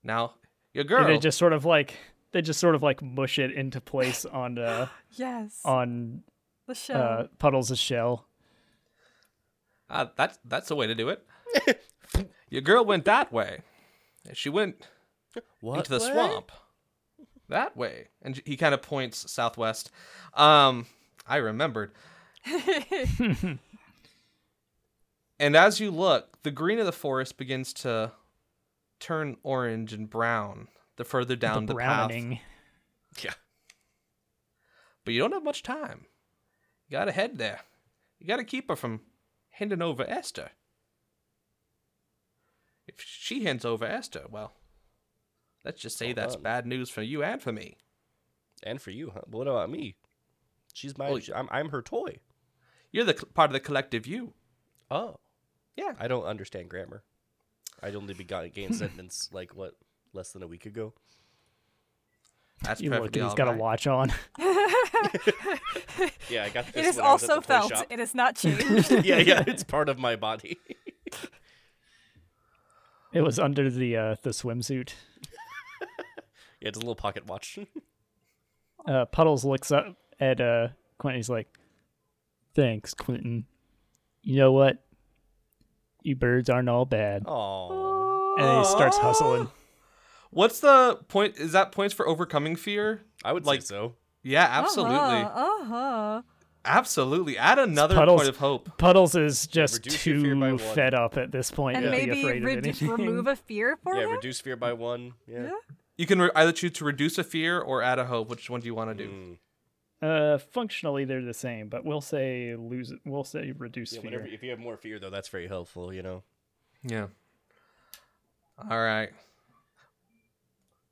Speaker 1: Now, your
Speaker 2: And
Speaker 1: girl.
Speaker 2: they just sort of like they just sort of like mush it into place on uh
Speaker 4: Yes.
Speaker 2: on
Speaker 4: the shell.
Speaker 2: uh Puddles' a shell.
Speaker 1: Uh, that's that's the way to do it. your girl went that way. She went
Speaker 6: what
Speaker 1: into the
Speaker 6: way?
Speaker 1: swamp. That way. And he kind of points southwest. Um, I remembered. and as you look, the green of the forest begins to turn orange and brown the further down
Speaker 2: the
Speaker 1: the, path.
Speaker 6: Yeah.
Speaker 1: But you don't have much time. You gotta head there. You gotta keep her from handing over Esther. If she hands over Esther, well, let's just say that's bad news for you and for me.
Speaker 6: And for you, huh? But what about me? She's my.
Speaker 1: Well,
Speaker 6: I'm, I'm her toy.
Speaker 1: You're the cl- part of the collective you.
Speaker 6: Oh,
Speaker 1: Yeah.
Speaker 6: I don't understand grammar. I'd only begun gained sentence like what less than a week ago.
Speaker 1: That's
Speaker 2: You look,
Speaker 1: perfectly
Speaker 2: he's
Speaker 1: all
Speaker 2: got a watch on.
Speaker 6: Yeah, I got this.
Speaker 4: It is
Speaker 6: when I was at
Speaker 4: also
Speaker 6: the
Speaker 4: felt.
Speaker 6: shop.
Speaker 4: It is not changed.
Speaker 6: yeah, yeah, it's part of my body.
Speaker 2: It was under the uh, the swimsuit.
Speaker 6: yeah, it's a little pocket watch.
Speaker 2: Uh, Puddles looks up at uh, Quentin. He's like, "Thanks, Quentin. You know what? You birds aren't all bad."
Speaker 6: Oh,
Speaker 2: And he starts hustling.
Speaker 1: What's the point? Is that points for overcoming fear?
Speaker 6: I would
Speaker 1: Like-
Speaker 6: say so.
Speaker 1: Yeah, absolutely.
Speaker 4: Uh huh.
Speaker 1: Absolutely. Add another
Speaker 2: Puddles-
Speaker 1: point of hope.
Speaker 2: Puddles is just
Speaker 6: reduce your fear by
Speaker 2: too fed up at this point
Speaker 4: And
Speaker 2: to be
Speaker 4: maybe
Speaker 2: afraid of anything.
Speaker 4: remove a fear for
Speaker 6: Yeah,
Speaker 4: him.
Speaker 6: reduce fear by one. Yeah.
Speaker 1: You can re- either choose to reduce a fear or add a hope. Which one do you want to do?
Speaker 6: Mm.
Speaker 2: Uh, functionally they're the same, but we'll say lose. We'll say reduce
Speaker 6: Yeah,
Speaker 2: fear.
Speaker 6: whenever, if you have more fear, though, that's very helpful. You know.
Speaker 1: Yeah. All right.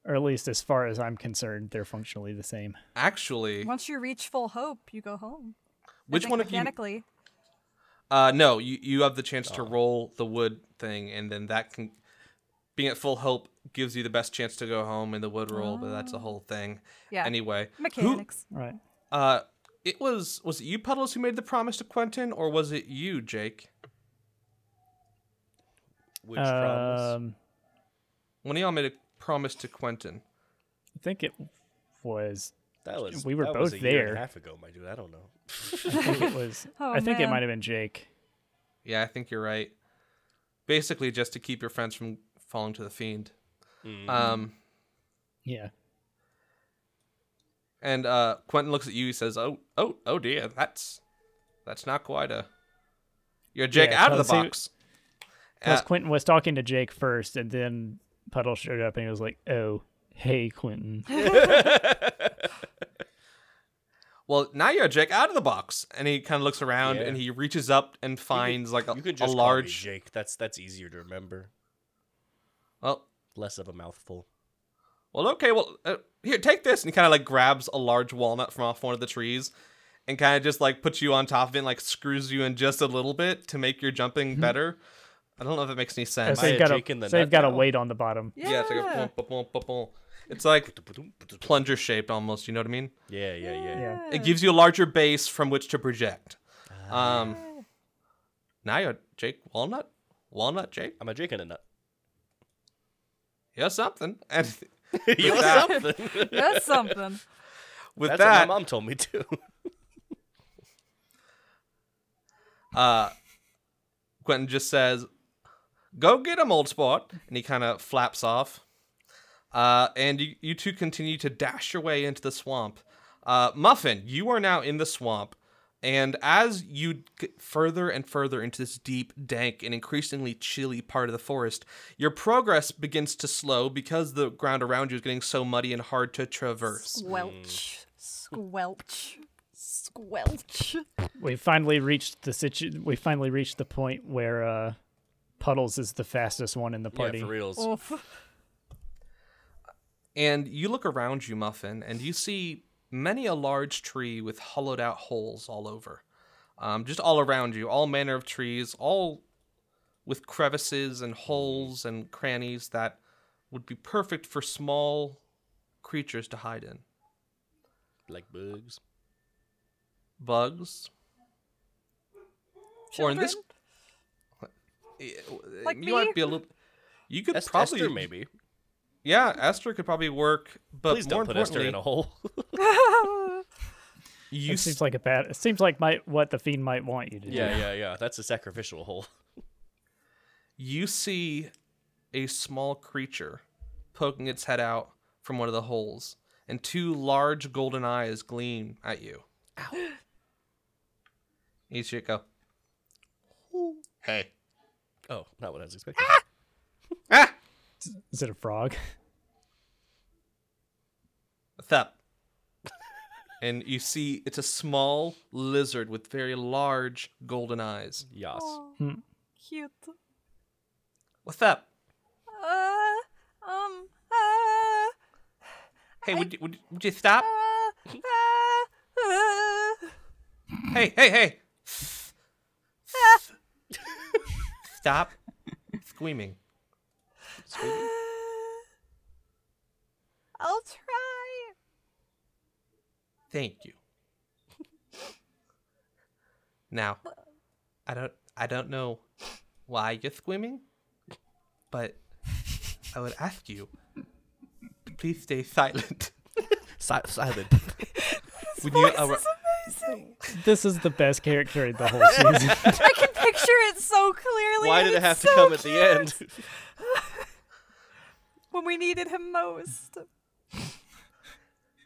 Speaker 2: Or at least as far as I'm concerned, they're functionally the same.
Speaker 1: Actually,
Speaker 4: Once you reach full hope, you go home.
Speaker 1: Which one of you?
Speaker 4: mechanically?
Speaker 1: Uh, no, you you have the chance
Speaker 6: Oh.
Speaker 1: to roll the wood thing, and then that can, being at full hope, gives you the best chance to go home in the wood roll. But that's a whole thing.
Speaker 4: Yeah.
Speaker 1: Anyway, who-
Speaker 4: Mechanics.
Speaker 2: Right.
Speaker 1: uh, it was was it you Puddles who made the promise to Quentin, or was it you, Jake?
Speaker 6: Which promise?
Speaker 2: Um,
Speaker 1: One of y'all made a promise to Quentin.
Speaker 2: I think it was.
Speaker 6: That was
Speaker 2: we were
Speaker 6: that was
Speaker 2: both
Speaker 6: a year and
Speaker 2: there.
Speaker 6: a half ago, my dude. I don't know.
Speaker 2: I think it was.
Speaker 4: Oh,
Speaker 2: I think it might have been Jake.
Speaker 1: Yeah, I think you're right. Basically, just to keep your friends from falling to the fiend.
Speaker 6: Mm.
Speaker 1: Um,
Speaker 2: Yeah.
Speaker 1: and uh, Quentin looks at you. He says, "Oh, oh, oh dear, that's that's not quite a. You're Jake
Speaker 2: Yeah,
Speaker 1: out of the
Speaker 2: because
Speaker 1: box."
Speaker 2: Because
Speaker 1: Uh,
Speaker 2: Quentin was talking to Jake first, and then Puddle showed up, and he was like, "Oh, hey, Quentin."
Speaker 1: well, now you're Jake out of the box, and he kind of looks around
Speaker 6: Yeah.
Speaker 1: and he reaches up and finds like a,
Speaker 6: you could
Speaker 1: a
Speaker 6: just
Speaker 1: large.
Speaker 6: call me Jake. That's that's easier to remember.
Speaker 1: Well,
Speaker 6: Less of a mouthful.
Speaker 1: well, okay. Well, uh, here, take this, and he kind of like grabs a large walnut from off one of the trees, and kind of just like puts you on top of it, and like screws you in just a little bit to make your jumping better. I don't know if it makes any sense.
Speaker 2: So
Speaker 6: I
Speaker 2: you've got a
Speaker 6: the
Speaker 2: so you've got a weight on the bottom.
Speaker 1: Yeah, it's like a boom, boom, boom, boom, boom. It's like plunger shaped almost. You know what I mean?
Speaker 6: Yeah, yeah, yeah.
Speaker 2: Yeah.
Speaker 1: It gives you a larger base from which to project. Um, now you're Jake Walnut, Walnut Jake.
Speaker 6: I'm a Jake in a nut.
Speaker 1: You're something. And
Speaker 6: You're
Speaker 1: that-
Speaker 6: something.
Speaker 4: That's something.
Speaker 1: with
Speaker 6: That's
Speaker 1: that,
Speaker 6: what my mom told me too.
Speaker 1: uh, Quentin just says, "Go get him, old sport," and he kind of flaps off. Uh, and you, you two continue to dash your way into the swamp. Uh, Muffin, you are now in the swamp, and as you get further and further into this deep, dank, and increasingly chilly part of the forest, your progress begins to slow because the ground around you is getting so muddy and hard to traverse.
Speaker 4: Squelch. Squelch. Squelch.
Speaker 2: We finally reached the situ- We finally reached the point where uh, Puddles is the fastest one in the party.
Speaker 6: Yeah, for reals.
Speaker 4: Oof.
Speaker 1: And you look around you, Muffin, and you see many a large tree with hollowed out holes all over. Um, just all around you, all manner of trees, all with crevices and holes and crannies that would be perfect for small creatures to hide in.
Speaker 6: Like bugs.
Speaker 1: Bugs. Or in this,
Speaker 4: Children? Like
Speaker 1: you
Speaker 4: me?
Speaker 1: might be a little. You could
Speaker 6: Es-
Speaker 1: probably
Speaker 6: Esther, maybe.
Speaker 1: Yeah, Esther could probably work, but
Speaker 6: Please
Speaker 1: more
Speaker 6: don't put Esther
Speaker 1: importantly,
Speaker 6: in a hole.
Speaker 1: you
Speaker 2: It seems like a bad. It seems like might what the fiend might want you to do.
Speaker 6: yeah, yeah, yeah. That's a sacrificial hole.
Speaker 1: you see a small creature poking its head out from one of the holes, and two large golden eyes gleam at you. Ow. You see go. Hey.
Speaker 6: Oh, not what I was expecting.
Speaker 1: Ah!
Speaker 2: Is it a frog?
Speaker 1: What's up? and you see it's a small lizard with very large golden eyes.
Speaker 6: Yas.
Speaker 4: Oh, cute.
Speaker 1: What's up?
Speaker 4: Uh, um, uh,
Speaker 1: Hey, would you, would, would you stop?
Speaker 4: uh, uh, uh.
Speaker 1: Hey, hey, hey! Stop screaming.
Speaker 4: Uh, I'll try.
Speaker 1: Thank you. Now, I don't I don't know why you're screaming, but I would ask you to please stay silent.
Speaker 6: Si- silent.
Speaker 1: When you ar-
Speaker 2: This is the best character in the whole season.
Speaker 4: I can picture it so clearly.
Speaker 6: Why did it
Speaker 4: it's
Speaker 6: have to
Speaker 4: so
Speaker 6: come at the end?
Speaker 4: when we needed him most?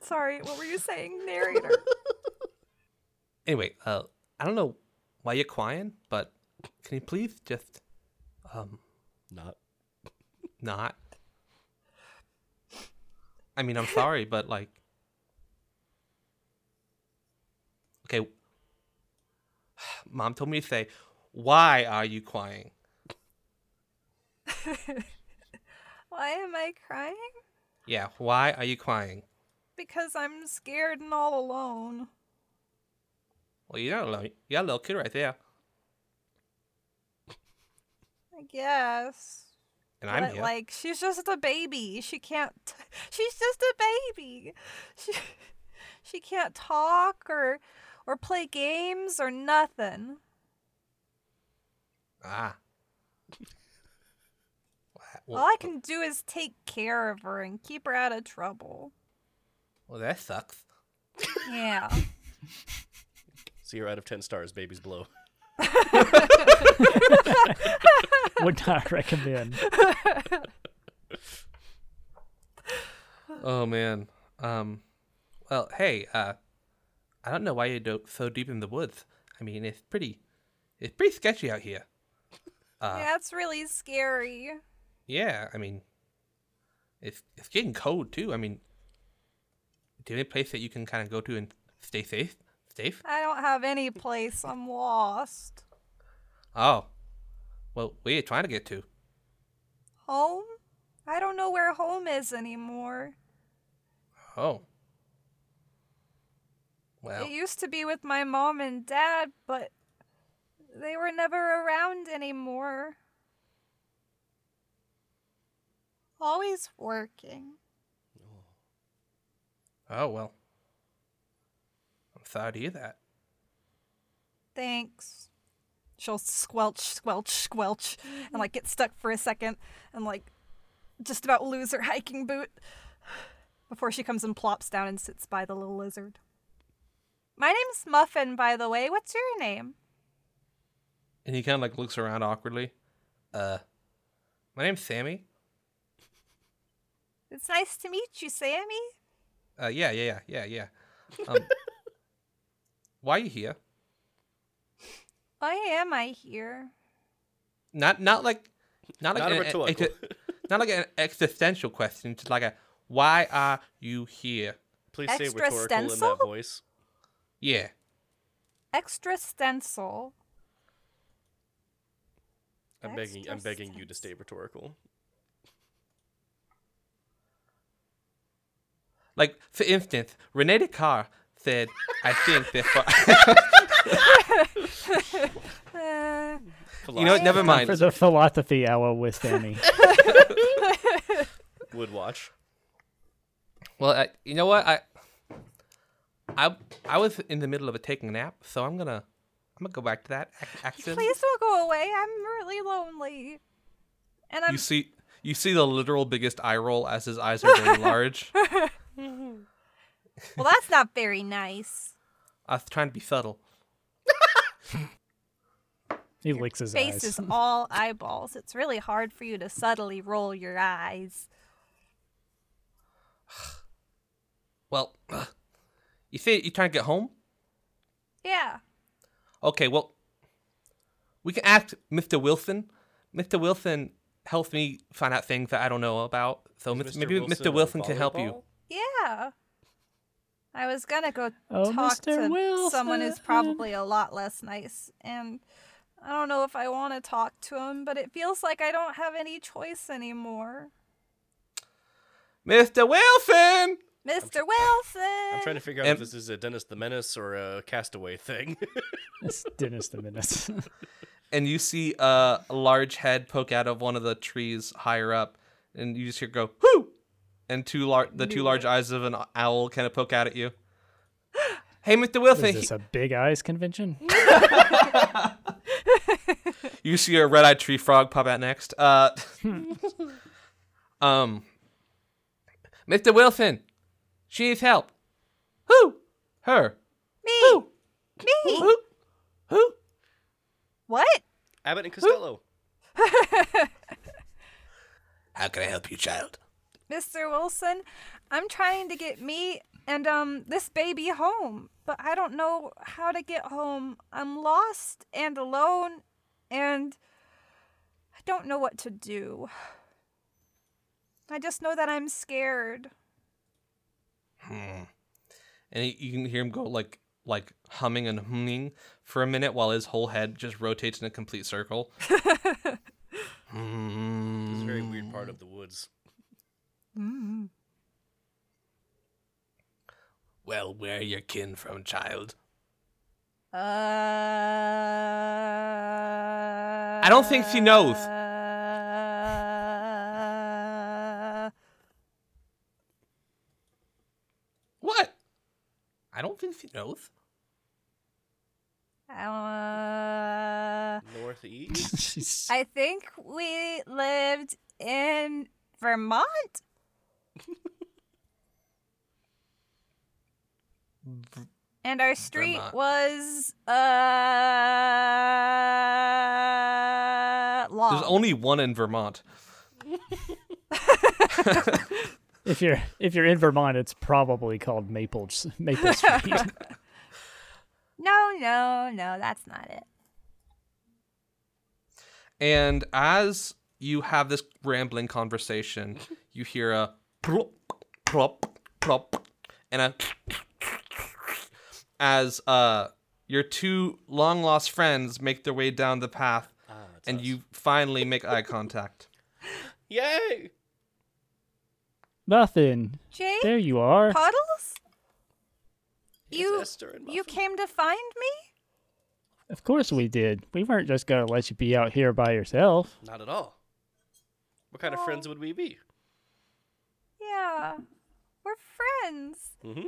Speaker 4: Sorry, what were you saying, narrator?
Speaker 1: anyway, uh, I don't know why you're crying, but can you please just um
Speaker 6: Not.
Speaker 1: not? I mean, I'm sorry, but like, okay. Mom told me to say, "Why are you crying?"
Speaker 4: Why am I crying?
Speaker 1: Yeah, why are you crying?
Speaker 4: Because I'm scared and all alone.
Speaker 1: Well, you got a little, you got a little kid right there,
Speaker 4: I guess.
Speaker 1: and I'm here.
Speaker 4: like, she's just a baby. She can't. she's just a baby. She she can't talk or or play games or nothing.
Speaker 1: ah. Well,
Speaker 4: All I can do is take care of her and keep her out of trouble.
Speaker 1: well, that sucks.
Speaker 4: Yeah.
Speaker 6: Zero out of ten stars. Babies blow.
Speaker 2: Would not recommend.
Speaker 1: Oh man. Um. Well, hey. Uh, I don't know why you're so deep in the woods. I mean, it's pretty, it's pretty sketchy out here. Uh,
Speaker 4: yeah, it's really scary.
Speaker 1: Yeah, I mean, it's it's getting cold too. I mean, do you have any place that you can kind of go to and stay safe? Safe?
Speaker 4: I don't have any place. I'm lost.
Speaker 1: Oh, well, where are you trying to get to?
Speaker 4: Home? I don't know where home is anymore.
Speaker 1: Oh,
Speaker 4: It used to be with my mom and dad, but they were never around anymore. Always working.
Speaker 1: oh, oh well. I'm sorry to hear that.
Speaker 4: Thanks. She'll squelch, squelch, squelch, and like get stuck for a second and like just about lose her hiking boot before she comes and plops down and sits by the little lizard. My name's Muffin, by the way. What's your name?
Speaker 1: And he kind of like looks around awkwardly. Uh, my name's Sammy.
Speaker 4: It's nice to meet you, Sammy.
Speaker 1: Uh, yeah, yeah, yeah, yeah, yeah. Um, why are you here?
Speaker 4: Why am I here?
Speaker 1: Not, not like, not like
Speaker 6: Not a
Speaker 1: an-
Speaker 6: rhetorical.
Speaker 1: exi- not like an existential question. Just like a, why are you here?
Speaker 6: Please say
Speaker 4: Extra
Speaker 6: rhetorical in that voice.
Speaker 1: Yeah.
Speaker 4: Extra stencil.
Speaker 6: I'm begging. I'm
Speaker 4: Extra
Speaker 6: begging you to stay rhetorical.
Speaker 1: Like, for instance, Rene Descartes said, I think that for.
Speaker 4: Uh,
Speaker 1: you know what? Never
Speaker 2: Time
Speaker 1: mind.
Speaker 2: for the philosophy hour with Sammy.
Speaker 6: Would watch.
Speaker 1: Well, I, you know what? I, I, I was in the middle of a taking a nap, so I'm gonna, I'm gonna go back to that ac- accident.
Speaker 4: please don't go away. I'm really lonely. And I'm
Speaker 1: You see, you see the literal biggest eye roll as his eyes are very large.
Speaker 4: well. That's not very nice.
Speaker 1: I was trying to be subtle.
Speaker 2: He licks his
Speaker 4: Face
Speaker 2: eyes.
Speaker 4: is all eyeballs. It's really hard for you to subtly roll your eyes.
Speaker 1: Well, you say you're trying to get home.
Speaker 4: Yeah.
Speaker 1: Okay, well, we can ask Mr. Wilson. Mr. Wilson helps me find out things that I don't know about. So
Speaker 6: Mr.
Speaker 1: maybe
Speaker 6: Wilson
Speaker 1: Mr. Wilson can help you.
Speaker 4: Yeah. I was gonna go
Speaker 2: Oh,
Speaker 4: talk
Speaker 2: Mr.
Speaker 4: to someone who's probably a lot less nice, and I don't know if I want to talk to him, but it feels like I don't have any choice anymore.
Speaker 1: Mr. Wilson!
Speaker 4: Mr. Wilson!
Speaker 6: I'm trying to figure out
Speaker 1: And-
Speaker 6: if this is a Dennis the Menace or a Castaway thing.
Speaker 2: It's Dennis the Menace.
Speaker 1: And you see uh, a large head poke out of one of the trees higher up, and you just hear go, whoo! And two lar- the two large eyes of an owl kind of poke out at you. Hey, Mr. Wilson.
Speaker 2: Is this a big eyes convention?
Speaker 1: You see a red-eyed tree frog pop out next. Uh, um, Mr. Wilson, she needs help. Who? Her.
Speaker 4: Me!
Speaker 1: Who?
Speaker 4: Me!
Speaker 1: Who? Who?
Speaker 4: What?
Speaker 6: Abbott and Costello.
Speaker 1: How can I help you, child?
Speaker 4: Mr. Wilson, I'm trying to get me and um this baby home, but I don't know how to get home. I'm lost and alone and I don't know what to do. I just know that I'm scared.
Speaker 1: And he, you can hear him go like like humming and humming for a minute while his whole head just rotates in a complete circle. Hmm.
Speaker 6: It's a very weird part of the woods.
Speaker 1: Well, where are your kin from, child?
Speaker 4: Uh
Speaker 1: I don't think she knows. I don't think she knows.
Speaker 4: uh,
Speaker 6: Northeast.
Speaker 4: I think we lived in Vermont. and our street
Speaker 1: Vermont.
Speaker 4: was uh long.
Speaker 1: There's only one in Vermont.
Speaker 2: if you're if you're in Vermont, it's probably called Maple Maple Street.
Speaker 4: no, no, no, that's not it.
Speaker 1: And as you have this rambling conversation, you hear a plop, plop, plop, and a as uh your two long lost friends make their way down the path,
Speaker 6: ah,
Speaker 1: and
Speaker 6: us.
Speaker 1: you finally make eye contact.
Speaker 6: Yay!
Speaker 2: Nothing.
Speaker 4: Jake,
Speaker 2: There you are.
Speaker 4: Puddles? You, you came to find me?
Speaker 2: Of course we did. We weren't just gonna let you be out here by yourself.
Speaker 6: Not at all. What kind of friends would we be?
Speaker 4: Yeah. We're friends.
Speaker 6: Mm-hmm.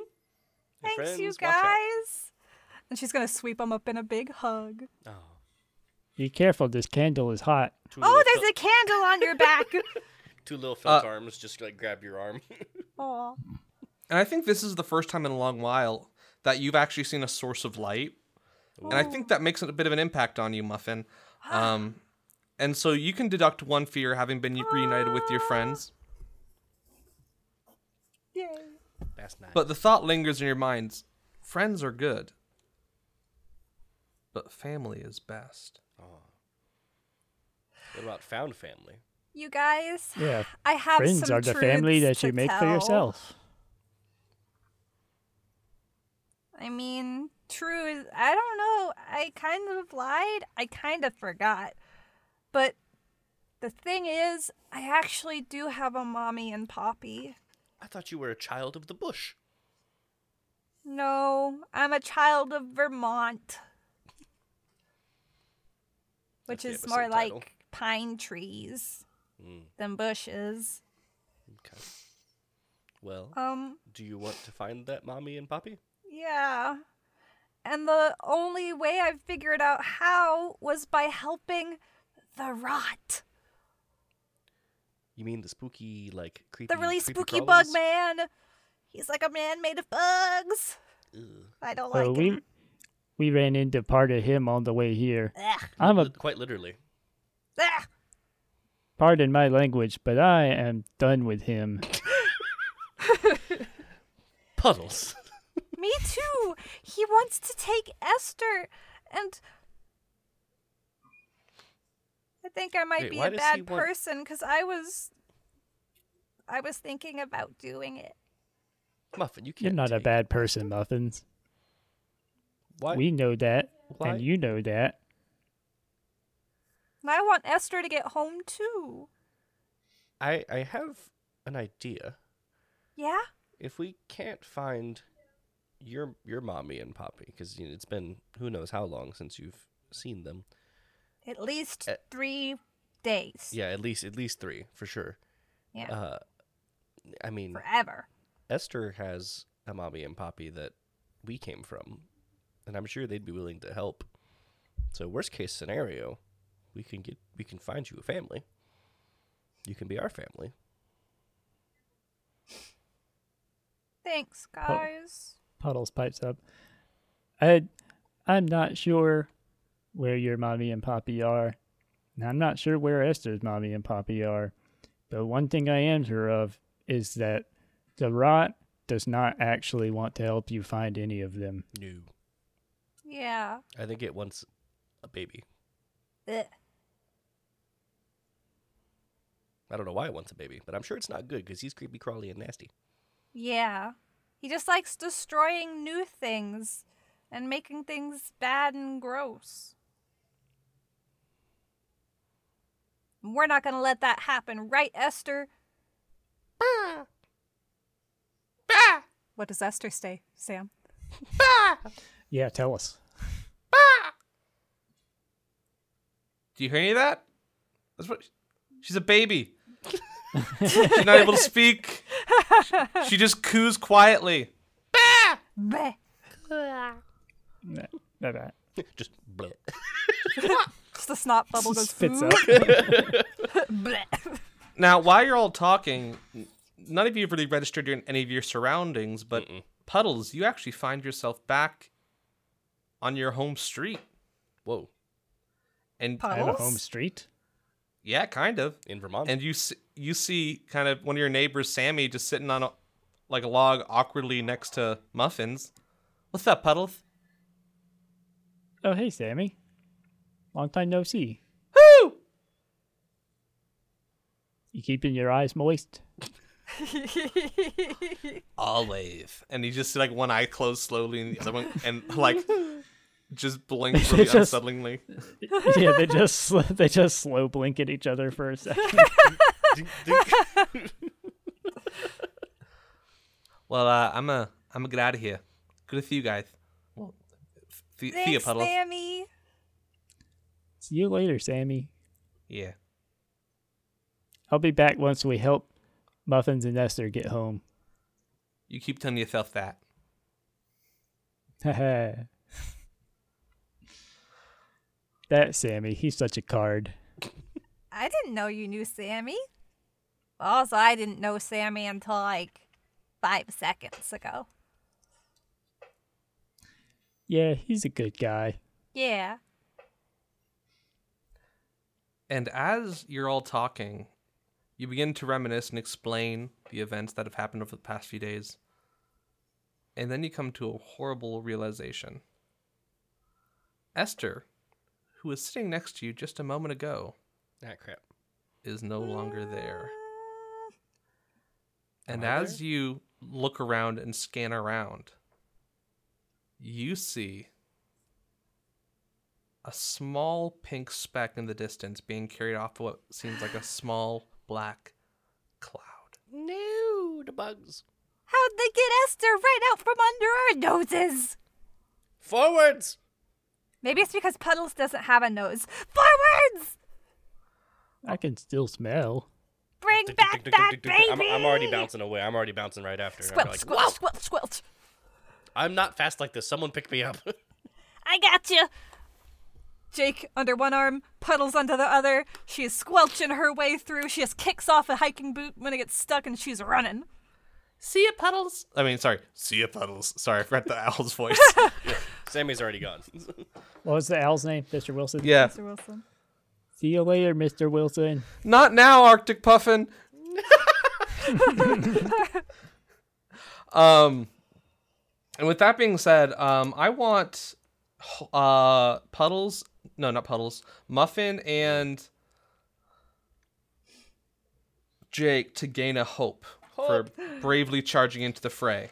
Speaker 4: Thanks, you guys. And she's gonna sweep them up in a big hug.
Speaker 6: Oh.
Speaker 2: Be careful, this candle is hot.
Speaker 6: Two
Speaker 4: Oh,
Speaker 6: little
Speaker 4: there's a candle on your back.
Speaker 6: Two little felt
Speaker 1: Uh,
Speaker 6: arms just like grab your arm.
Speaker 4: Aw.
Speaker 1: And I think this is the first time in a long while that you've actually seen a source of light. And I think that makes a bit of an impact on you, Muffin. Um, and so you can deduct one fear having been reunited with your friends.
Speaker 4: Yay.
Speaker 6: That's nice.
Speaker 1: But the thought lingers in your minds friends are good, but family is best. Oh.
Speaker 6: what about found family?
Speaker 4: You guys,
Speaker 2: Yeah,
Speaker 4: I have
Speaker 2: friends
Speaker 4: some
Speaker 2: are the family that you
Speaker 4: to
Speaker 2: make for yourself.
Speaker 4: I mean, true is I don't know. I kind of lied. I kind of forgot. But the thing is, I actually do have a mommy and poppy.
Speaker 6: I thought you were a child of the bush.
Speaker 4: No, I'm a child of Vermont. Which
Speaker 6: That's
Speaker 4: is more
Speaker 6: episode title.
Speaker 4: like pine trees
Speaker 6: Mm,
Speaker 4: than bushes.
Speaker 6: okay. Well,
Speaker 4: Um,
Speaker 6: do you want to find that mommy and poppy?
Speaker 4: yeah. And the only way I figured out how was by helping the rot.
Speaker 6: You mean the spooky, like creepy,
Speaker 4: The really
Speaker 6: creepy
Speaker 4: spooky bug man. He's like a man made of bugs.
Speaker 6: Ugh.
Speaker 4: I don't
Speaker 2: Oh,
Speaker 4: like
Speaker 2: we
Speaker 4: him.
Speaker 2: we ran into part of him on the way here.
Speaker 4: Ugh.
Speaker 2: I'm a
Speaker 6: Quite literally.
Speaker 4: Ugh.
Speaker 2: pardon my language, but I am done with him.
Speaker 6: Puddles.
Speaker 4: Me too. He wants to take Esther, and I think I might
Speaker 6: Wait,
Speaker 4: be a bad
Speaker 6: want-
Speaker 4: person because I was, I was thinking about doing it.
Speaker 6: Muffin, you can't.
Speaker 2: You're not a bad person, Muffins.
Speaker 6: Why?
Speaker 2: We know that,
Speaker 6: Why?
Speaker 2: and you know that.
Speaker 4: I want Esther to get home too.
Speaker 6: I I have an idea.
Speaker 4: Yeah?
Speaker 6: If we can't find your your mommy and poppy, because you know, it's been who knows how long since you've seen them.
Speaker 4: At least
Speaker 6: Uh,
Speaker 4: three days.
Speaker 6: Yeah, at least at least three for sure.
Speaker 4: Yeah.
Speaker 6: Uh, I mean,
Speaker 4: Forever.
Speaker 6: Esther has a mommy and poppy that we came from, and I'm sure they'd be willing to help. So worst case scenario, we can get we can find you a family. You can be our family.
Speaker 4: Thanks, guys.
Speaker 2: Puddles pipes up. I, I'm not sure where your mommy and poppy are. And I'm not sure where Esther's mommy and poppy are. But one thing I am sure of is that the rot does not actually want to help you find any of them.
Speaker 6: No,
Speaker 4: Yeah.
Speaker 6: I think it wants a baby.
Speaker 4: Ugh.
Speaker 6: I don't know why it wants a baby, but I'm sure it's not good because he's creepy, crawly, and nasty.
Speaker 4: Yeah. He just likes destroying new things and making things bad and gross. We're not going to let that happen, right, Esther? Bah. Bah. What does Esther say, Sam? Bah.
Speaker 2: Yeah, tell us. Bah.
Speaker 1: Do you hear any of that? That's what. She's a baby. She's not able to speak. She just coos quietly.
Speaker 4: Bleh.
Speaker 2: Nah, nah, nah.
Speaker 6: Just bleh.
Speaker 4: Just the snot bubble goes
Speaker 2: Spits
Speaker 4: "Ooh."
Speaker 2: up.
Speaker 4: Bleh.
Speaker 1: Now, while you're all talking, none of you have really registered in any of your surroundings, but Puddles, you actually find yourself back on your home street.
Speaker 6: Whoa,
Speaker 1: And
Speaker 2: I have a
Speaker 4: Puddles?
Speaker 2: home street.
Speaker 1: Yeah, kind of.
Speaker 6: in Vermont.
Speaker 1: And you see, you see kind of one of your neighbors, Sammy, just sitting on a, like a log awkwardly next to Muffins. What's up, Puddles?
Speaker 2: Oh, hey, Sammy. Long time no see.
Speaker 1: Woo!
Speaker 2: You keeping your eyes moist?
Speaker 1: Always. And he just like one eye closed slowly and the other one and like just blinks really
Speaker 2: Just-
Speaker 1: unsettlingly.
Speaker 2: yeah, they just sl- they just slow blink at each other for a second.
Speaker 1: Well, uh, I'm a I'm gonna get out of here. Good to see you guys. Well, see, see ya,
Speaker 4: Thanks,
Speaker 1: Puddles.
Speaker 4: Sammy.
Speaker 2: See you later, Sammy.
Speaker 1: Yeah.
Speaker 2: I'll be back once we help Muffins and Esther get home.
Speaker 1: You keep telling yourself that.
Speaker 2: Haha. that Sammy, he's such a card.
Speaker 4: I didn't know you knew Sammy. Also, I didn't know Sammy until like five seconds ago.
Speaker 2: Yeah, he's a good guy.
Speaker 4: Yeah.
Speaker 1: And as you're all talking, you begin to reminisce and explain the events that have happened over the past few days. And then you come to a horrible realization. Esther, who was sitting next to you just a moment ago,
Speaker 6: ah, crap.
Speaker 1: is no longer there. And
Speaker 6: Am I
Speaker 1: as you look around and scan around, you see a small pink speck in the distance being carried off what seems like a small black cloud.
Speaker 6: No, the bugs.
Speaker 4: How'd they get Esther right out from under our noses?
Speaker 6: Forwards.
Speaker 4: Maybe it's because Puddles doesn't have a nose. Forwards!
Speaker 2: I can still smell.
Speaker 4: Bring back that baby!
Speaker 6: I'm, I'm already bouncing away. I'm already bouncing right after. I'm
Speaker 4: Squelch,
Speaker 6: like,
Speaker 4: squelch,
Speaker 6: "Whoa!"
Speaker 4: squelch, squelch.
Speaker 6: I'm not fast like this. Someone pick me up.
Speaker 5: I got you.
Speaker 4: Jake under one arm, Puddles under the other. She is squelching her way through. She just kicks off a hiking boot when it gets stuck and she's running.
Speaker 1: See ya, Puddles. I mean, sorry. See ya, Puddles. Sorry, I forgot the owl's voice.
Speaker 6: Sammy's already gone.
Speaker 2: What was the owl's name? Mr. Wilson?
Speaker 1: yeah.
Speaker 4: Mr. Wilson.
Speaker 2: See you later, Mr. Wilson.
Speaker 1: Not now, Arctic Puffin. um, and with that being said, um, I want uh Puddles, no, not Puddles, Muffin and Jake to gain a hope, for bravely charging into the fray.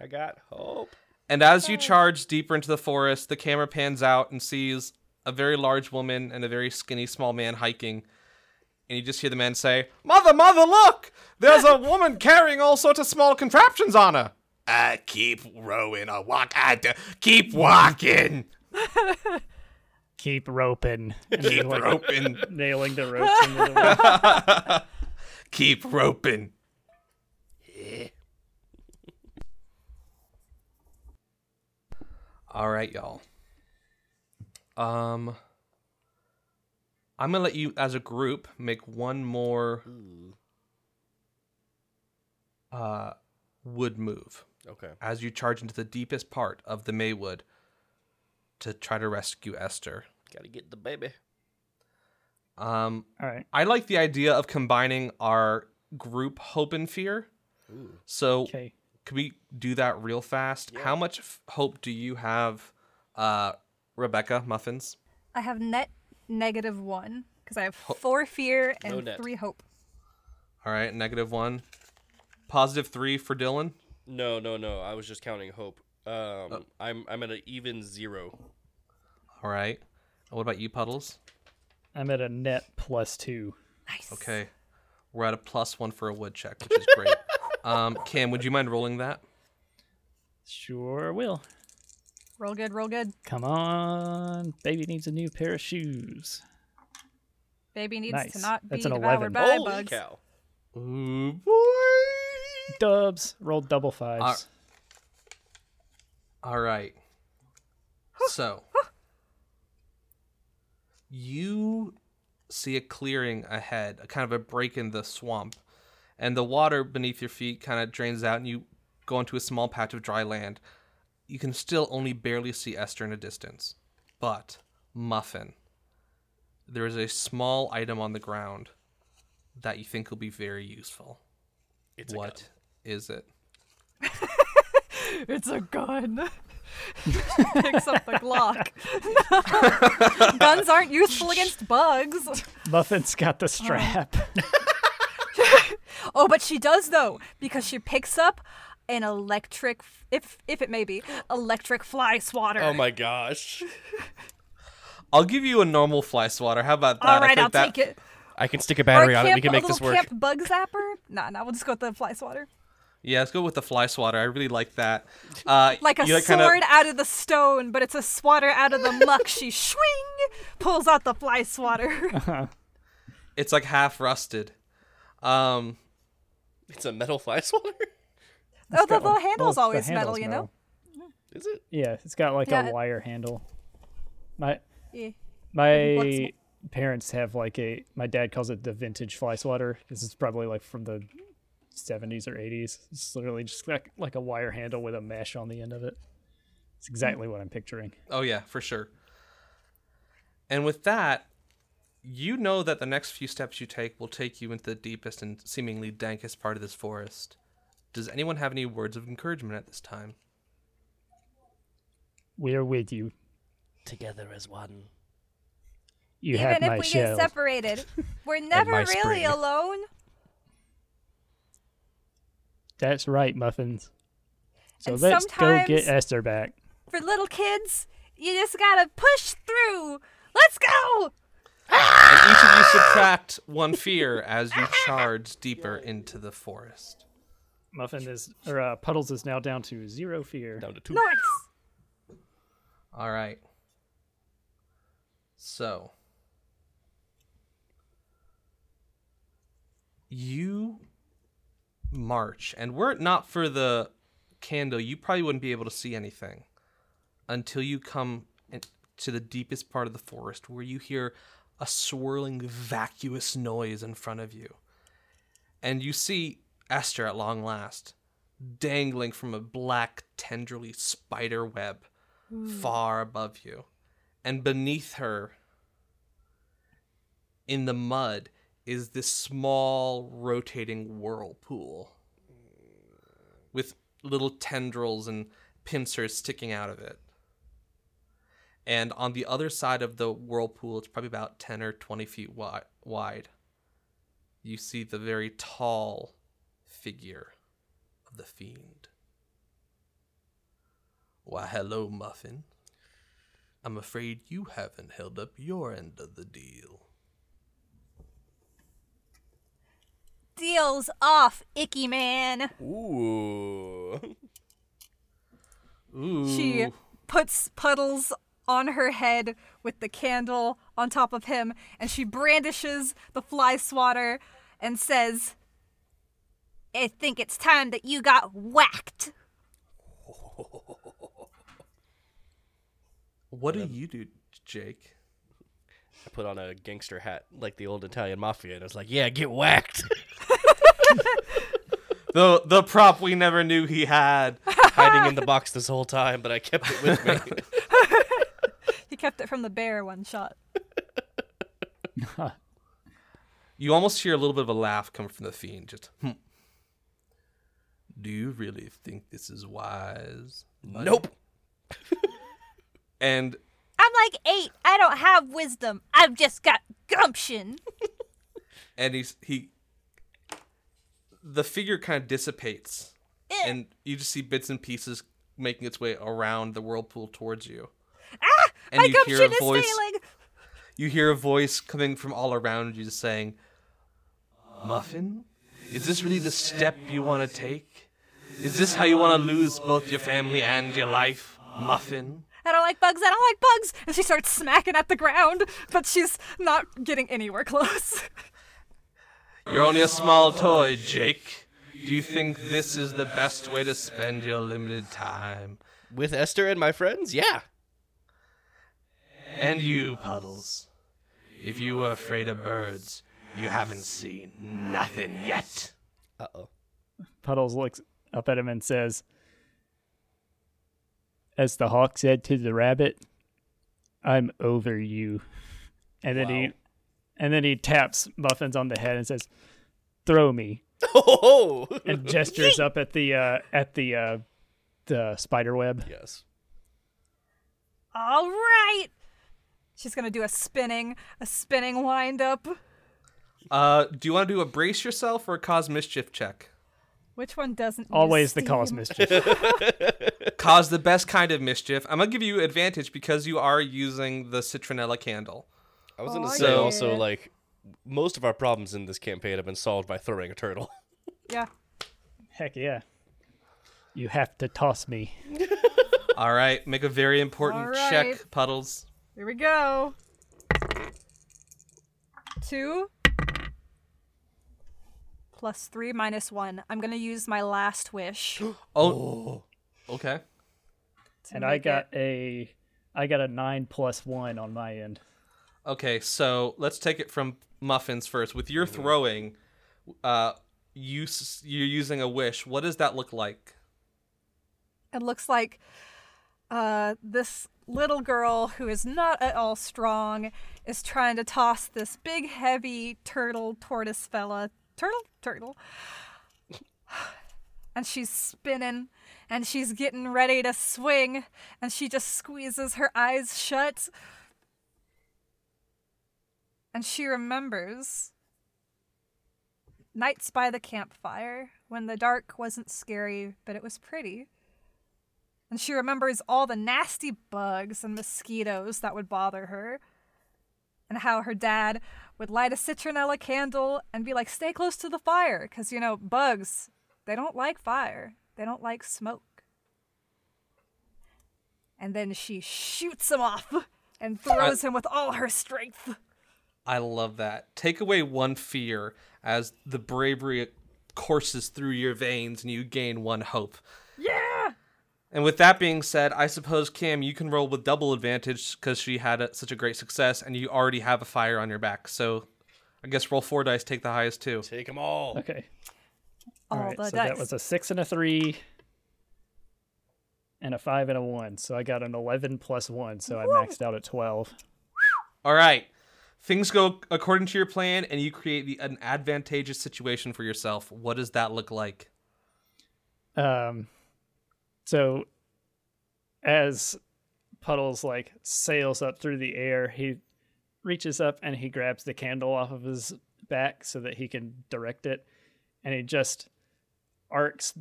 Speaker 6: I got hope.
Speaker 1: And as you charge deeper into the forest, the camera pans out and sees a very large woman and a very skinny small man hiking. And you just hear the man say, Mother, mother, look! There's a woman carrying all sorts of small contraptions on her. Uh, keep rowing or walk. Uh, d- keep walking.
Speaker 2: Keep roping. And then,
Speaker 1: Keep
Speaker 2: like,
Speaker 1: roping.
Speaker 2: Nailing the ropes into the wall.
Speaker 1: Keep roping. All right, y'all. Um, I'm gonna let you, as a group, make one more uh wood move
Speaker 6: Okay.
Speaker 1: as you charge into the deepest part of the Maywood to try to rescue Esther.
Speaker 6: Gotta get the baby.
Speaker 1: Um,
Speaker 2: All right.
Speaker 1: I like the idea of combining our group hope and fear. Ooh. So
Speaker 2: Okay.
Speaker 1: Can we do that real fast? How much f- hope do you have, uh, Rebecca Muffins?
Speaker 4: I have net negative one because I have four fear and
Speaker 6: net.
Speaker 4: three hope.
Speaker 1: All right, negative one. Positive three for Dylan.
Speaker 6: No, no, no. I was just counting hope. Um, I'm I'm at an even zero.
Speaker 1: All right. What about you, Puddles?
Speaker 2: I'm at a net plus two.
Speaker 4: Nice.
Speaker 1: Okay. We're at a plus one for a wood check, which is great. um, Cam, would you mind rolling that?
Speaker 2: Sure will.
Speaker 4: Roll good, roll good.
Speaker 2: Come on. Baby needs a new pair of shoes.
Speaker 4: Baby needs
Speaker 2: Nice.
Speaker 4: to not
Speaker 2: That's
Speaker 4: be
Speaker 2: an
Speaker 4: devoured
Speaker 2: 11.
Speaker 4: by
Speaker 6: Holy
Speaker 4: bugs.
Speaker 6: cow!
Speaker 1: Ooh, boy.
Speaker 2: Dubs. Rolled double fives.
Speaker 1: All right. So, you see a clearing ahead, a kind of a break in the swamp, and the water beneath your feet kind of drains out, and you go into a small patch of dry land. You can still only barely see Esther in a distance, but Muffin, there is a small item on the ground that you think will be very useful.
Speaker 6: It's a
Speaker 1: What is it?
Speaker 4: It's a gun. Picks up the Glock. Guns aren't useful against bugs.
Speaker 2: Muffin's got the strap.
Speaker 4: Oh, but she does though, because she picks up an electric, if if it may be, electric fly swatter.
Speaker 6: Oh my gosh!
Speaker 1: I'll give you a normal fly swatter. How about that?
Speaker 4: All
Speaker 1: I think
Speaker 4: I'll
Speaker 1: that-
Speaker 4: take it.
Speaker 6: I can stick a battery
Speaker 4: a
Speaker 6: on it. We can make
Speaker 4: little
Speaker 6: this work.
Speaker 4: camp bug zapper. Nah, nah, we'll just go with the fly swatter.
Speaker 1: Yeah, let's go with the fly swatter. I really like that. Uh,
Speaker 4: Like a
Speaker 1: you,
Speaker 4: sword
Speaker 1: kinda-
Speaker 4: out of the stone, but it's a swatter out of the muck. She swing pulls out the fly swatter.
Speaker 1: it's like half rusted. Um,
Speaker 6: It's a metal fly swatter.
Speaker 4: oh, the, the
Speaker 2: like-
Speaker 4: handle's
Speaker 2: well, the
Speaker 4: always metal,
Speaker 2: handle's
Speaker 4: you know.
Speaker 6: Is it?
Speaker 2: Yeah, it's got like
Speaker 4: Yeah,
Speaker 2: a wire handle. My
Speaker 4: Yeah.
Speaker 2: my
Speaker 4: flexible.
Speaker 2: parents have like a my dad calls it the vintage fly swatter. This is probably like from the 70s or 80s. It's literally just like like a wire handle with a mesh on the end of it. It's exactly what I'm picturing.
Speaker 1: oh yeah, for sure. And with that, you know that the next few steps you take will take you into the deepest and seemingly dankest part of this forest. Does anyone have any words of encouragement at this time?
Speaker 2: We're with you.
Speaker 6: Together as one.
Speaker 2: You have
Speaker 4: Even
Speaker 2: my
Speaker 4: if we
Speaker 2: shell.
Speaker 4: get separated, we're never really
Speaker 6: spring.
Speaker 4: alone.
Speaker 2: That's right, muffins. So
Speaker 4: And
Speaker 2: let's go get Esther back.
Speaker 4: For little kids, you just gotta push through. Let's go.
Speaker 1: And each of you subtract one fear as you charge deeper into the forest.
Speaker 2: Muffin is or uh, Puddles is now down to zero fear.
Speaker 6: Down to two.
Speaker 4: Nice.
Speaker 1: All right. So, you march, and were it not for the candle, you probably wouldn't be able to see anything until you come in- to the deepest part of the forest where you hear a swirling, vacuous noise in front of you. And you see Esther at long last, dangling from a black, tenderly spider web hmm. far above you. And beneath her, in the mud, is this small rotating whirlpool with little tendrils and pincers sticking out of it. And on the other side of the whirlpool, it's probably about 10 or 20 feet wi- wide. You see the very tall figure of the fiend. Why, hello, Muffin. I'm afraid you haven't held up your end of the deal.
Speaker 4: Deals off, Icky Man.
Speaker 6: Ooh.
Speaker 1: Ooh.
Speaker 4: She puts puddles on her head with the candle on top of him, and she brandishes the fly swatter and says,
Speaker 5: I think it's time that you got whacked.
Speaker 1: What do you do, Jake?
Speaker 6: I put on a gangster hat like the old Italian mafia, and I was like, "Yeah, get whacked."
Speaker 1: The the prop we never knew he had.
Speaker 6: Hiding in the box this whole time, but I kept it with me.
Speaker 4: He kept it from the bear one shot.
Speaker 1: You almost hear a little bit of a laugh come from the fiend. Just, hmm. Do you really think this is wise? buddy?"
Speaker 6: nope.
Speaker 1: And
Speaker 5: I'm like eight. I don't have wisdom. I've just got gumption.
Speaker 1: and he's he. The figure kind of dissipates,
Speaker 5: Eh.
Speaker 1: and you just see bits and pieces making its way around the whirlpool towards you. And
Speaker 5: my
Speaker 1: you hear a
Speaker 5: gumption is
Speaker 1: voice-
Speaker 5: failing.
Speaker 1: You hear a voice coming from all around you saying, Muffin, is this really the step you want to take? Is this how you want to lose both your family and your life, Muffin?
Speaker 4: I don't like bugs. I don't like bugs. And she starts smacking at the ground, but she's not getting anywhere close.
Speaker 1: You're only a small toy, Jake. Do you think this is the best way to spend your limited time?
Speaker 6: With Esther and my friends, yeah.
Speaker 1: And you, Puddles. If you were afraid of birds, you haven't seen nothing yet.
Speaker 6: Uh oh.
Speaker 2: Puddles looks up at him and says, As the hawk said to the rabbit, I'm over you. And then he and then he taps Muffins on the head and says, Throw me.
Speaker 6: Oh.
Speaker 2: And gestures up at the uh at the uh the spider web.
Speaker 6: yes.
Speaker 5: All right.
Speaker 4: She's gonna do a spinning, a spinning wind up.
Speaker 1: Uh, do you want to do a brace yourself or a cause mischief check?
Speaker 4: Which one doesn't? use
Speaker 2: Always the
Speaker 4: steam?
Speaker 2: cause mischief.
Speaker 1: Cause the best kind of mischief. I'm gonna give you advantage because you are using the citronella candle.
Speaker 6: I was gonna
Speaker 4: Oh,
Speaker 6: say
Speaker 1: yeah.
Speaker 6: also like most of our problems in this campaign have been solved by throwing a turtle.
Speaker 4: Yeah.
Speaker 2: Heck yeah. You have to toss me.
Speaker 1: All right, make a very important
Speaker 4: All right.
Speaker 1: check, Puddles.
Speaker 4: Here we go. Two plus three minus one. I'm gonna use my last wish.
Speaker 1: Oh, okay.
Speaker 2: and I got
Speaker 4: it-
Speaker 2: a I got a nine plus one on my end.
Speaker 1: Okay, so let's take it from muffins first. With your throwing, uh, you you're using a wish. What does that look like?
Speaker 4: It looks like uh, this little girl who is not at all strong is trying to toss this big, heavy turtle tortoise fella. Turtle? Turtle. And she's spinning and she's getting ready to swing and she just squeezes her eyes shut. And she remembers nights by the campfire when the dark wasn't scary, but it was pretty. And she remembers all the nasty bugs and mosquitoes that would bother her. And how her dad would light a citronella candle and be like, stay close to the fire. Because, you know, bugs, they don't like fire, they don't like smoke. And then she shoots him off and throws him with all her strength.
Speaker 1: I love that. Take away one fear as the bravery courses through your veins and you gain one hope.
Speaker 4: Yeah!
Speaker 1: And with that being said, I suppose Cam, you can roll with double advantage because she had a, such a great success, and you already have a fire on your back. So, I guess roll four dice, take the highest two.
Speaker 6: Take them all.
Speaker 2: Okay.
Speaker 4: All
Speaker 2: All right.
Speaker 4: the
Speaker 2: so
Speaker 4: dice.
Speaker 2: that was a six and a three, and a five and a one. So I got an eleven plus one. So I maxed out at twelve.
Speaker 1: All right, things go according to your plan, and you create the, an advantageous situation for yourself. What does that look like?
Speaker 2: Um, so as Puddles like sails up through the air, he reaches up and he grabs the candle off of his back so that he can direct it, and he just arcs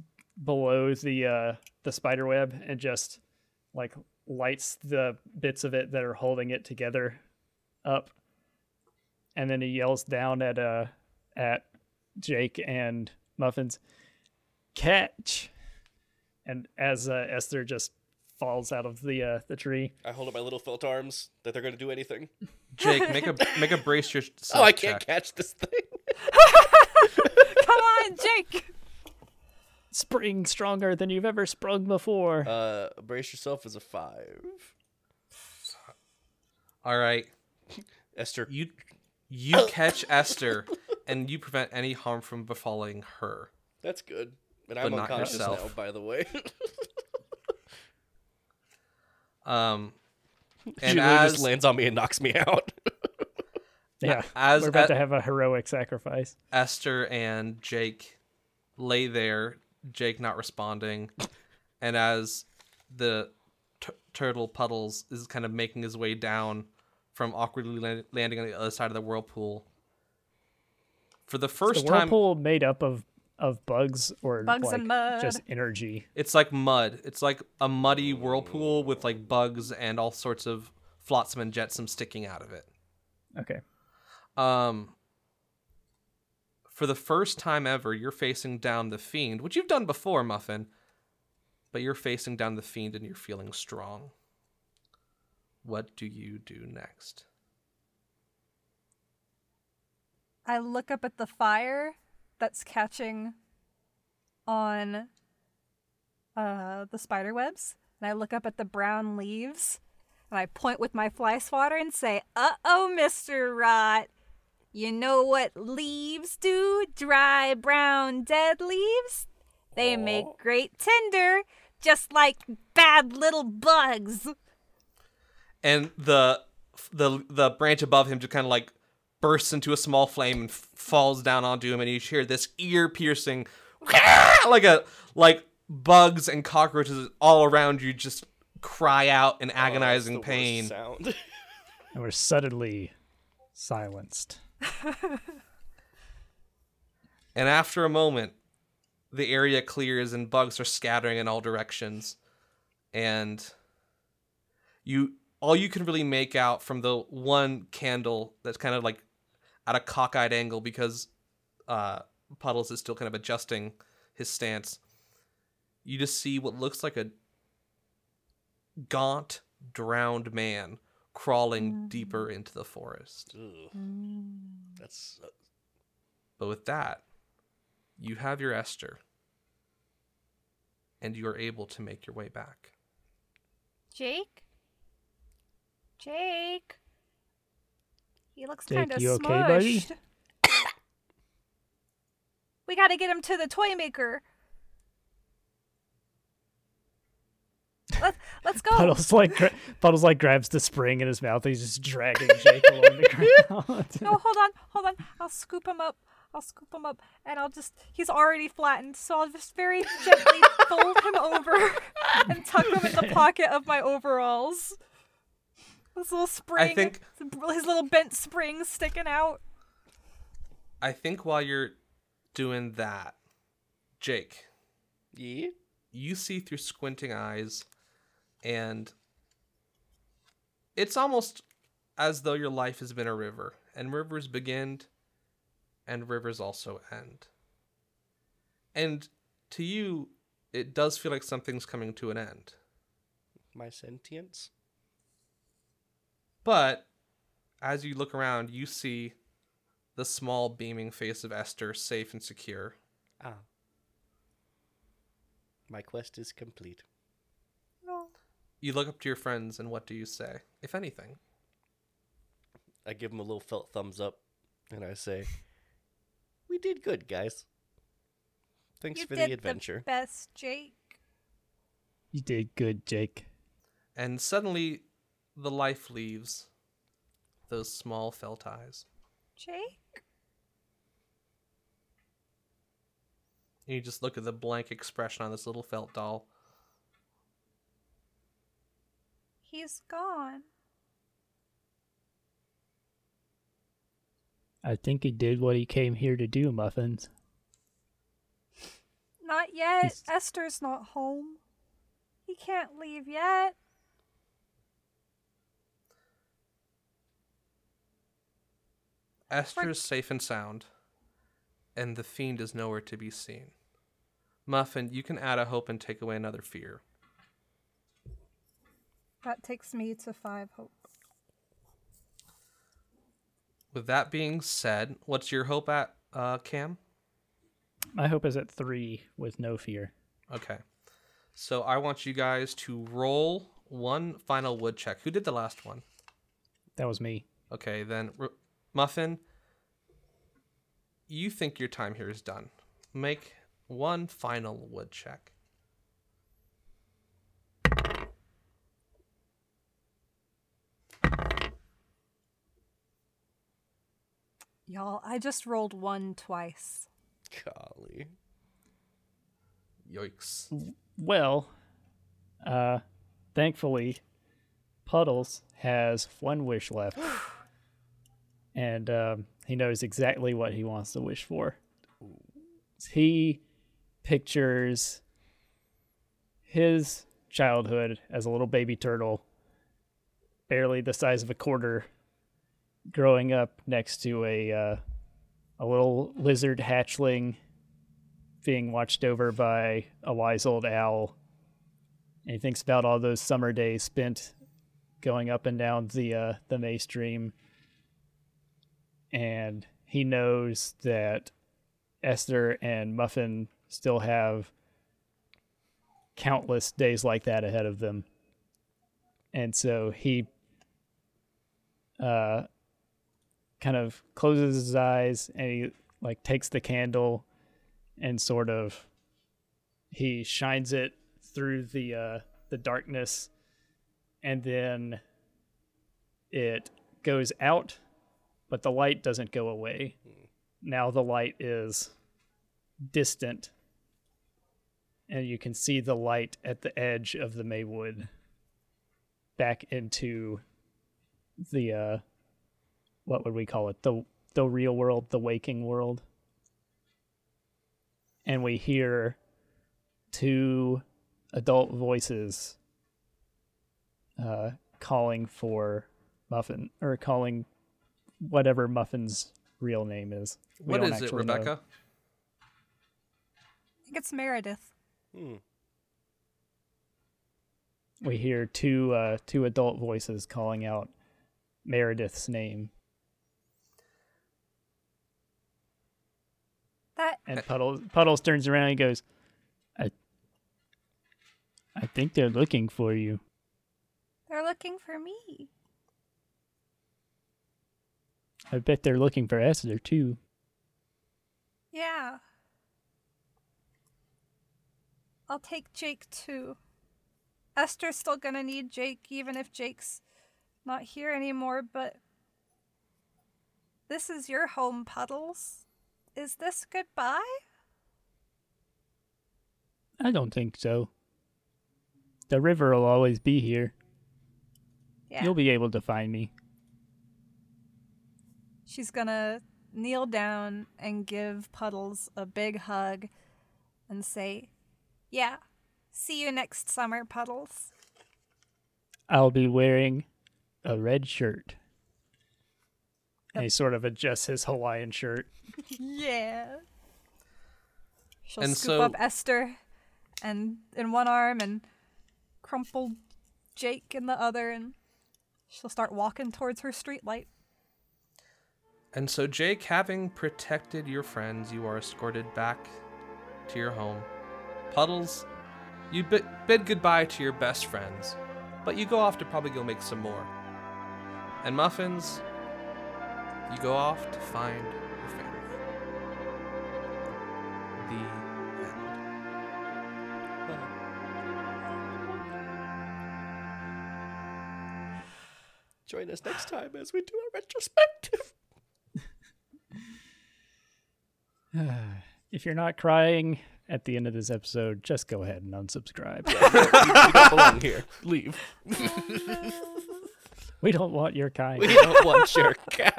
Speaker 2: below the uh, the spider web and just like lights the bits of it that are holding it together up, and then he yells down at uh at Jake and Muffins, catch! And as uh, Esther just falls out of the uh, the tree,
Speaker 6: I hold up my little felt arms that they're going to do anything.
Speaker 1: Jake, make a make a brace yourself.
Speaker 6: Oh, I can't
Speaker 1: check.
Speaker 6: catch this thing.
Speaker 4: Come on, Jake.
Speaker 2: spring stronger than you've ever sprung before.
Speaker 6: Uh, brace yourself is a five.
Speaker 1: All right,
Speaker 6: Esther,
Speaker 1: you you catch Esther, and you prevent any harm from befalling her.
Speaker 6: that's good. And
Speaker 1: But
Speaker 6: I'm
Speaker 1: not
Speaker 6: unconscious now,
Speaker 1: yourself.
Speaker 6: by the way.
Speaker 1: Um,
Speaker 6: And
Speaker 1: and
Speaker 6: Julie
Speaker 1: as
Speaker 6: just lands on me and knocks me out.
Speaker 2: yeah,
Speaker 1: as
Speaker 2: we're about
Speaker 1: a-
Speaker 2: to have a heroic sacrifice.
Speaker 1: Esther and Jake lay there, Jake not responding, and as the t- turtle puddles is kind of making his way down from awkwardly land- landing on the other side of the whirlpool. For the first
Speaker 2: the
Speaker 1: time,
Speaker 2: whirlpool made up of of bugs or
Speaker 4: Bugs
Speaker 2: like
Speaker 4: and mud.
Speaker 2: just energy.
Speaker 1: it's like mud. It's like a muddy whirlpool with like bugs and all sorts of flotsam and jetsam sticking out of it.
Speaker 2: Okay.
Speaker 1: Um, for the first time ever, you're facing down the fiend, which you've done before, Muffin. But you're facing down the fiend and you're feeling strong. What do you do next?
Speaker 4: I look up at the fire that's catching on uh, the spider webs, and I look up at the brown leaves, and I point with my fly swatter and say, "Uh oh, Mister Rot, you know what leaves do? Dry, brown, dead leaves. They make great tinder, just like bad little bugs."
Speaker 1: And the the the branch above him just kind of like bursts into a small flame and f- falls down onto him, and you hear this ear piercing, like a like bugs and cockroaches all around you just cry out in
Speaker 6: Oh, that's
Speaker 1: agonizing
Speaker 6: the worst
Speaker 1: pain.
Speaker 6: Sound.
Speaker 2: And we're suddenly silenced.
Speaker 1: And after a moment, the area clears and bugs are scattering in all directions. And you all you can really make out from the one candle that's kind of like at a cockeyed angle because uh Puddles is still kind of adjusting his stance. You just see what looks like a gaunt, drowned man crawling deeper into the forest.
Speaker 6: Ugh. That's uh,
Speaker 1: But with that, you have your Esther, and you are able to make your way back.
Speaker 4: Jake? Jake? He looks kind of smushed.
Speaker 2: okay, buddy?
Speaker 4: we gotta get him to the toy maker. Let's let's go.
Speaker 2: Puddles like gra- Puddles like grabs the spring in his mouth. He's just dragging Jake along the ground.
Speaker 4: No, hold on, hold on. I'll scoop him up. I'll scoop him up, and I'll just—he's already flattened, so I'll just very gently fold him over and tuck him in the pocket of my overalls. This little spring,
Speaker 1: think-
Speaker 4: his little bent spring sticking out.
Speaker 1: I think while you're doing that, Jake,
Speaker 6: yeah.
Speaker 1: you see through squinting eyes, and it's almost as though your life has been a river, and rivers begin, and rivers also end. And to you, it does feel like something's coming to an end.
Speaker 6: My sentience.
Speaker 1: But as you look around, you see the small beaming face of Esther safe and secure.
Speaker 6: Ah. My quest is complete.
Speaker 1: You look up to your friends, and what do you say, if anything?
Speaker 6: I give them a little felt thumbs up, and I say, "We did good, guys. Thanks
Speaker 4: you
Speaker 6: for
Speaker 4: did
Speaker 6: the adventure."
Speaker 4: best, Jake.
Speaker 2: you did good, Jake.
Speaker 1: And suddenly, the life leaves those small felt eyes.
Speaker 4: Jake?
Speaker 1: And you just look at the blank expression on this little felt doll.
Speaker 4: He's gone.
Speaker 2: I think he did what he came here to do, Muffins.
Speaker 4: Not yet.
Speaker 2: He's-
Speaker 4: Esther's not home. He can't leave yet.
Speaker 1: Esther is safe and sound, and the fiend is nowhere to be seen. Muffin, you can add a hope and take away another fear.
Speaker 4: That takes me to five hope.
Speaker 1: With that being said, what's your hope at, uh, Cam?
Speaker 2: My hope is at three with no fear.
Speaker 1: Okay. So I want you guys to roll one final wood check. Who did the last one?
Speaker 2: That was me.
Speaker 1: Okay, then R- Muffin, you think your time here is done. Make one final wood check.
Speaker 4: Y'all, I just rolled one twice.
Speaker 6: Golly.
Speaker 1: Yikes.
Speaker 2: Well, uh, thankfully, Puddles has one wish left, and um, he knows exactly what he wants to wish for. He pictures his childhood as a little baby turtle, barely the size of a quarter, growing up next to a uh, a little lizard hatchling being watched over by a wise old owl. And he thinks about all those summer days spent going up and down the uh, the May stream. And he knows that Esther and Muffin still have countless days like that ahead of them. And so he uh kind of closes his eyes and he like takes the candle and sort of he shines it through the uh the darkness and then it goes out but the light doesn't go away. Now the light is distant and you can see the light at the edge of the maywood back into the uh what would we call it? The the real world the waking world. And we hear two adult voices uh, calling for Muffin or calling whatever Muffin's real name is. We
Speaker 1: What
Speaker 2: don't
Speaker 1: is it,
Speaker 2: actually know.
Speaker 1: Rebecca?
Speaker 4: I think it's Meredith.
Speaker 6: Hmm.
Speaker 2: We hear two uh, two adult voices calling out Meredith's name,
Speaker 4: That
Speaker 2: and Puddles Puddles turns around and goes, "I, I think they're looking for you."
Speaker 4: they're looking for me.
Speaker 2: I bet they're looking for Esther too.
Speaker 4: Yeah. I'll take Jake too. Esther's still gonna need Jake even if Jake's not here anymore, but this is your home, Puddles. Is this goodbye?
Speaker 2: I don't think so. The river will always be here.
Speaker 4: Yeah.
Speaker 2: You'll be able to find me.
Speaker 4: She's gonna kneel down and give Puddles a big hug and say, Yeah, see you next summer, Puddles.
Speaker 2: I'll be wearing a red shirt. And he sort of adjusts his Hawaiian shirt.
Speaker 4: Yeah. She'll
Speaker 1: And
Speaker 4: scoop
Speaker 1: so-
Speaker 4: up Esther and in one arm and crumple Jake in the other and she'll start walking towards her streetlight.
Speaker 1: And so, Jake, having protected your friends, you are escorted back to your home. Puddles, you bid, bid goodbye to your best friends, but you go off to probably go make some more. And Muffins, you go off to find your family. The.
Speaker 6: Join us next time as we do a retrospective.
Speaker 2: If you're not crying at the end of this episode, just go ahead and unsubscribe.
Speaker 6: you don't belong here. Leave.
Speaker 2: we don't want your kind.
Speaker 6: We don't want your guy.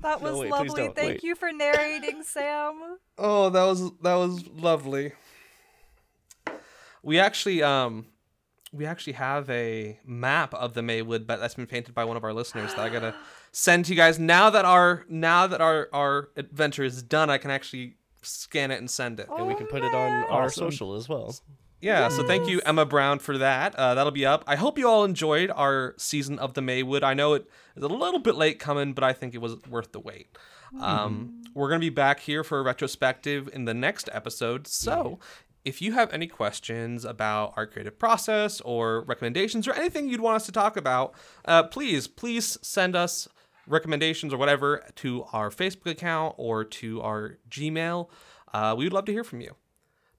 Speaker 4: That was
Speaker 6: wait,
Speaker 4: lovely. Thank
Speaker 6: Wait.
Speaker 4: you for narrating, Sam.
Speaker 1: Oh, that was that was lovely. We actually um we actually have a map of the Maywood but that's been painted by one of our listeners that I gotta send to you guys. Now that our now that our our adventure is done, I can actually scan it and send it.
Speaker 6: and we can put it on our
Speaker 2: Awesome.
Speaker 6: social as well.
Speaker 1: Yeah, so thank you, Emma Brown, for that. Uh, that'll be up. I hope you all enjoyed our season of the Maywood. I know it is a little bit late coming, but I think it was worth the wait. Um, we're going to be back here for a retrospective in the next episode. So if you have any questions about our creative process or recommendations or anything you'd want us to talk about, uh, please, please send us recommendations or whatever to our Facebook account or to our Gmail. Uh, we would love to hear from you.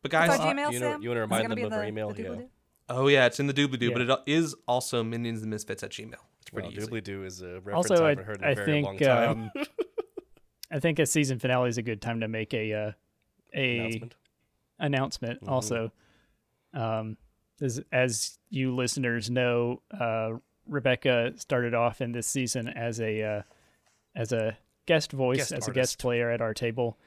Speaker 1: But guys,
Speaker 6: uh,
Speaker 4: Gmail,
Speaker 6: you know- you wanna remind them of
Speaker 4: the-
Speaker 6: our email?
Speaker 4: the
Speaker 6: Yeah.
Speaker 1: Oh yeah, it's in the doobly doo,
Speaker 2: Yeah.
Speaker 1: but it is also minions and misfits at Gmail. It's pretty
Speaker 6: Well,
Speaker 1: easy.
Speaker 6: doobly doo is a reference
Speaker 2: Also,
Speaker 6: I
Speaker 2: I,
Speaker 6: haven't heard in a
Speaker 2: I
Speaker 6: very long time.
Speaker 2: um, I think a season finale is a good time to make a uh, a
Speaker 6: Announcement.
Speaker 2: announcement
Speaker 6: Mhm.
Speaker 2: also um as, as you listeners know uh rebecca started off in this season as a uh, as a guest voice
Speaker 6: Guest
Speaker 2: as a guest player at our table.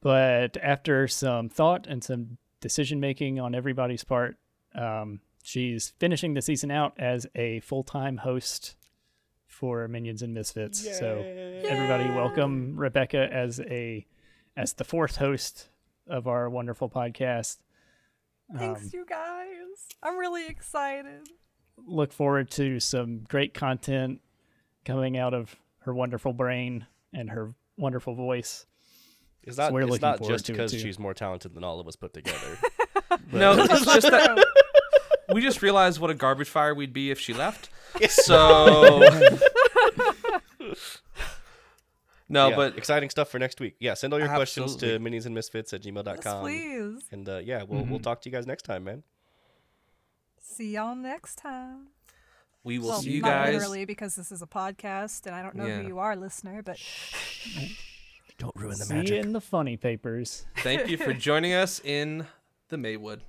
Speaker 2: But after some thought and some decision making on everybody's part um she's finishing the season out as a full-time host for minions and misfits. So everybody welcome rebecca as a as the fourth host of our wonderful podcast.
Speaker 4: Thanks,
Speaker 2: Um,
Speaker 4: you guys. I'm really excited.
Speaker 2: Look forward to some great content coming out of her wonderful brain and her wonderful voice
Speaker 6: It's not,
Speaker 2: we're
Speaker 6: it's
Speaker 2: looking
Speaker 6: not just because she's more talented than all of us put together.
Speaker 1: no, it's just that we just realized what a garbage fire we'd be if she left. So no,
Speaker 6: Yeah,
Speaker 1: but
Speaker 6: exciting stuff for next week. Yeah, send all your questions to minions and misfits at gmail.com.
Speaker 4: Yes, please.
Speaker 6: And uh, yeah, we'll,
Speaker 2: Mm-hmm.
Speaker 6: we'll talk to you guys next time, man.
Speaker 4: See y'all next time.
Speaker 1: we will
Speaker 4: well,
Speaker 1: see you
Speaker 4: not
Speaker 1: guys.
Speaker 4: literally because this is a podcast and I don't know
Speaker 1: Yeah.
Speaker 4: who you are, listener, but
Speaker 6: Don't ruin the
Speaker 2: see
Speaker 6: magic.
Speaker 2: you in the funny papers
Speaker 1: Thank you for joining us in the Maywood.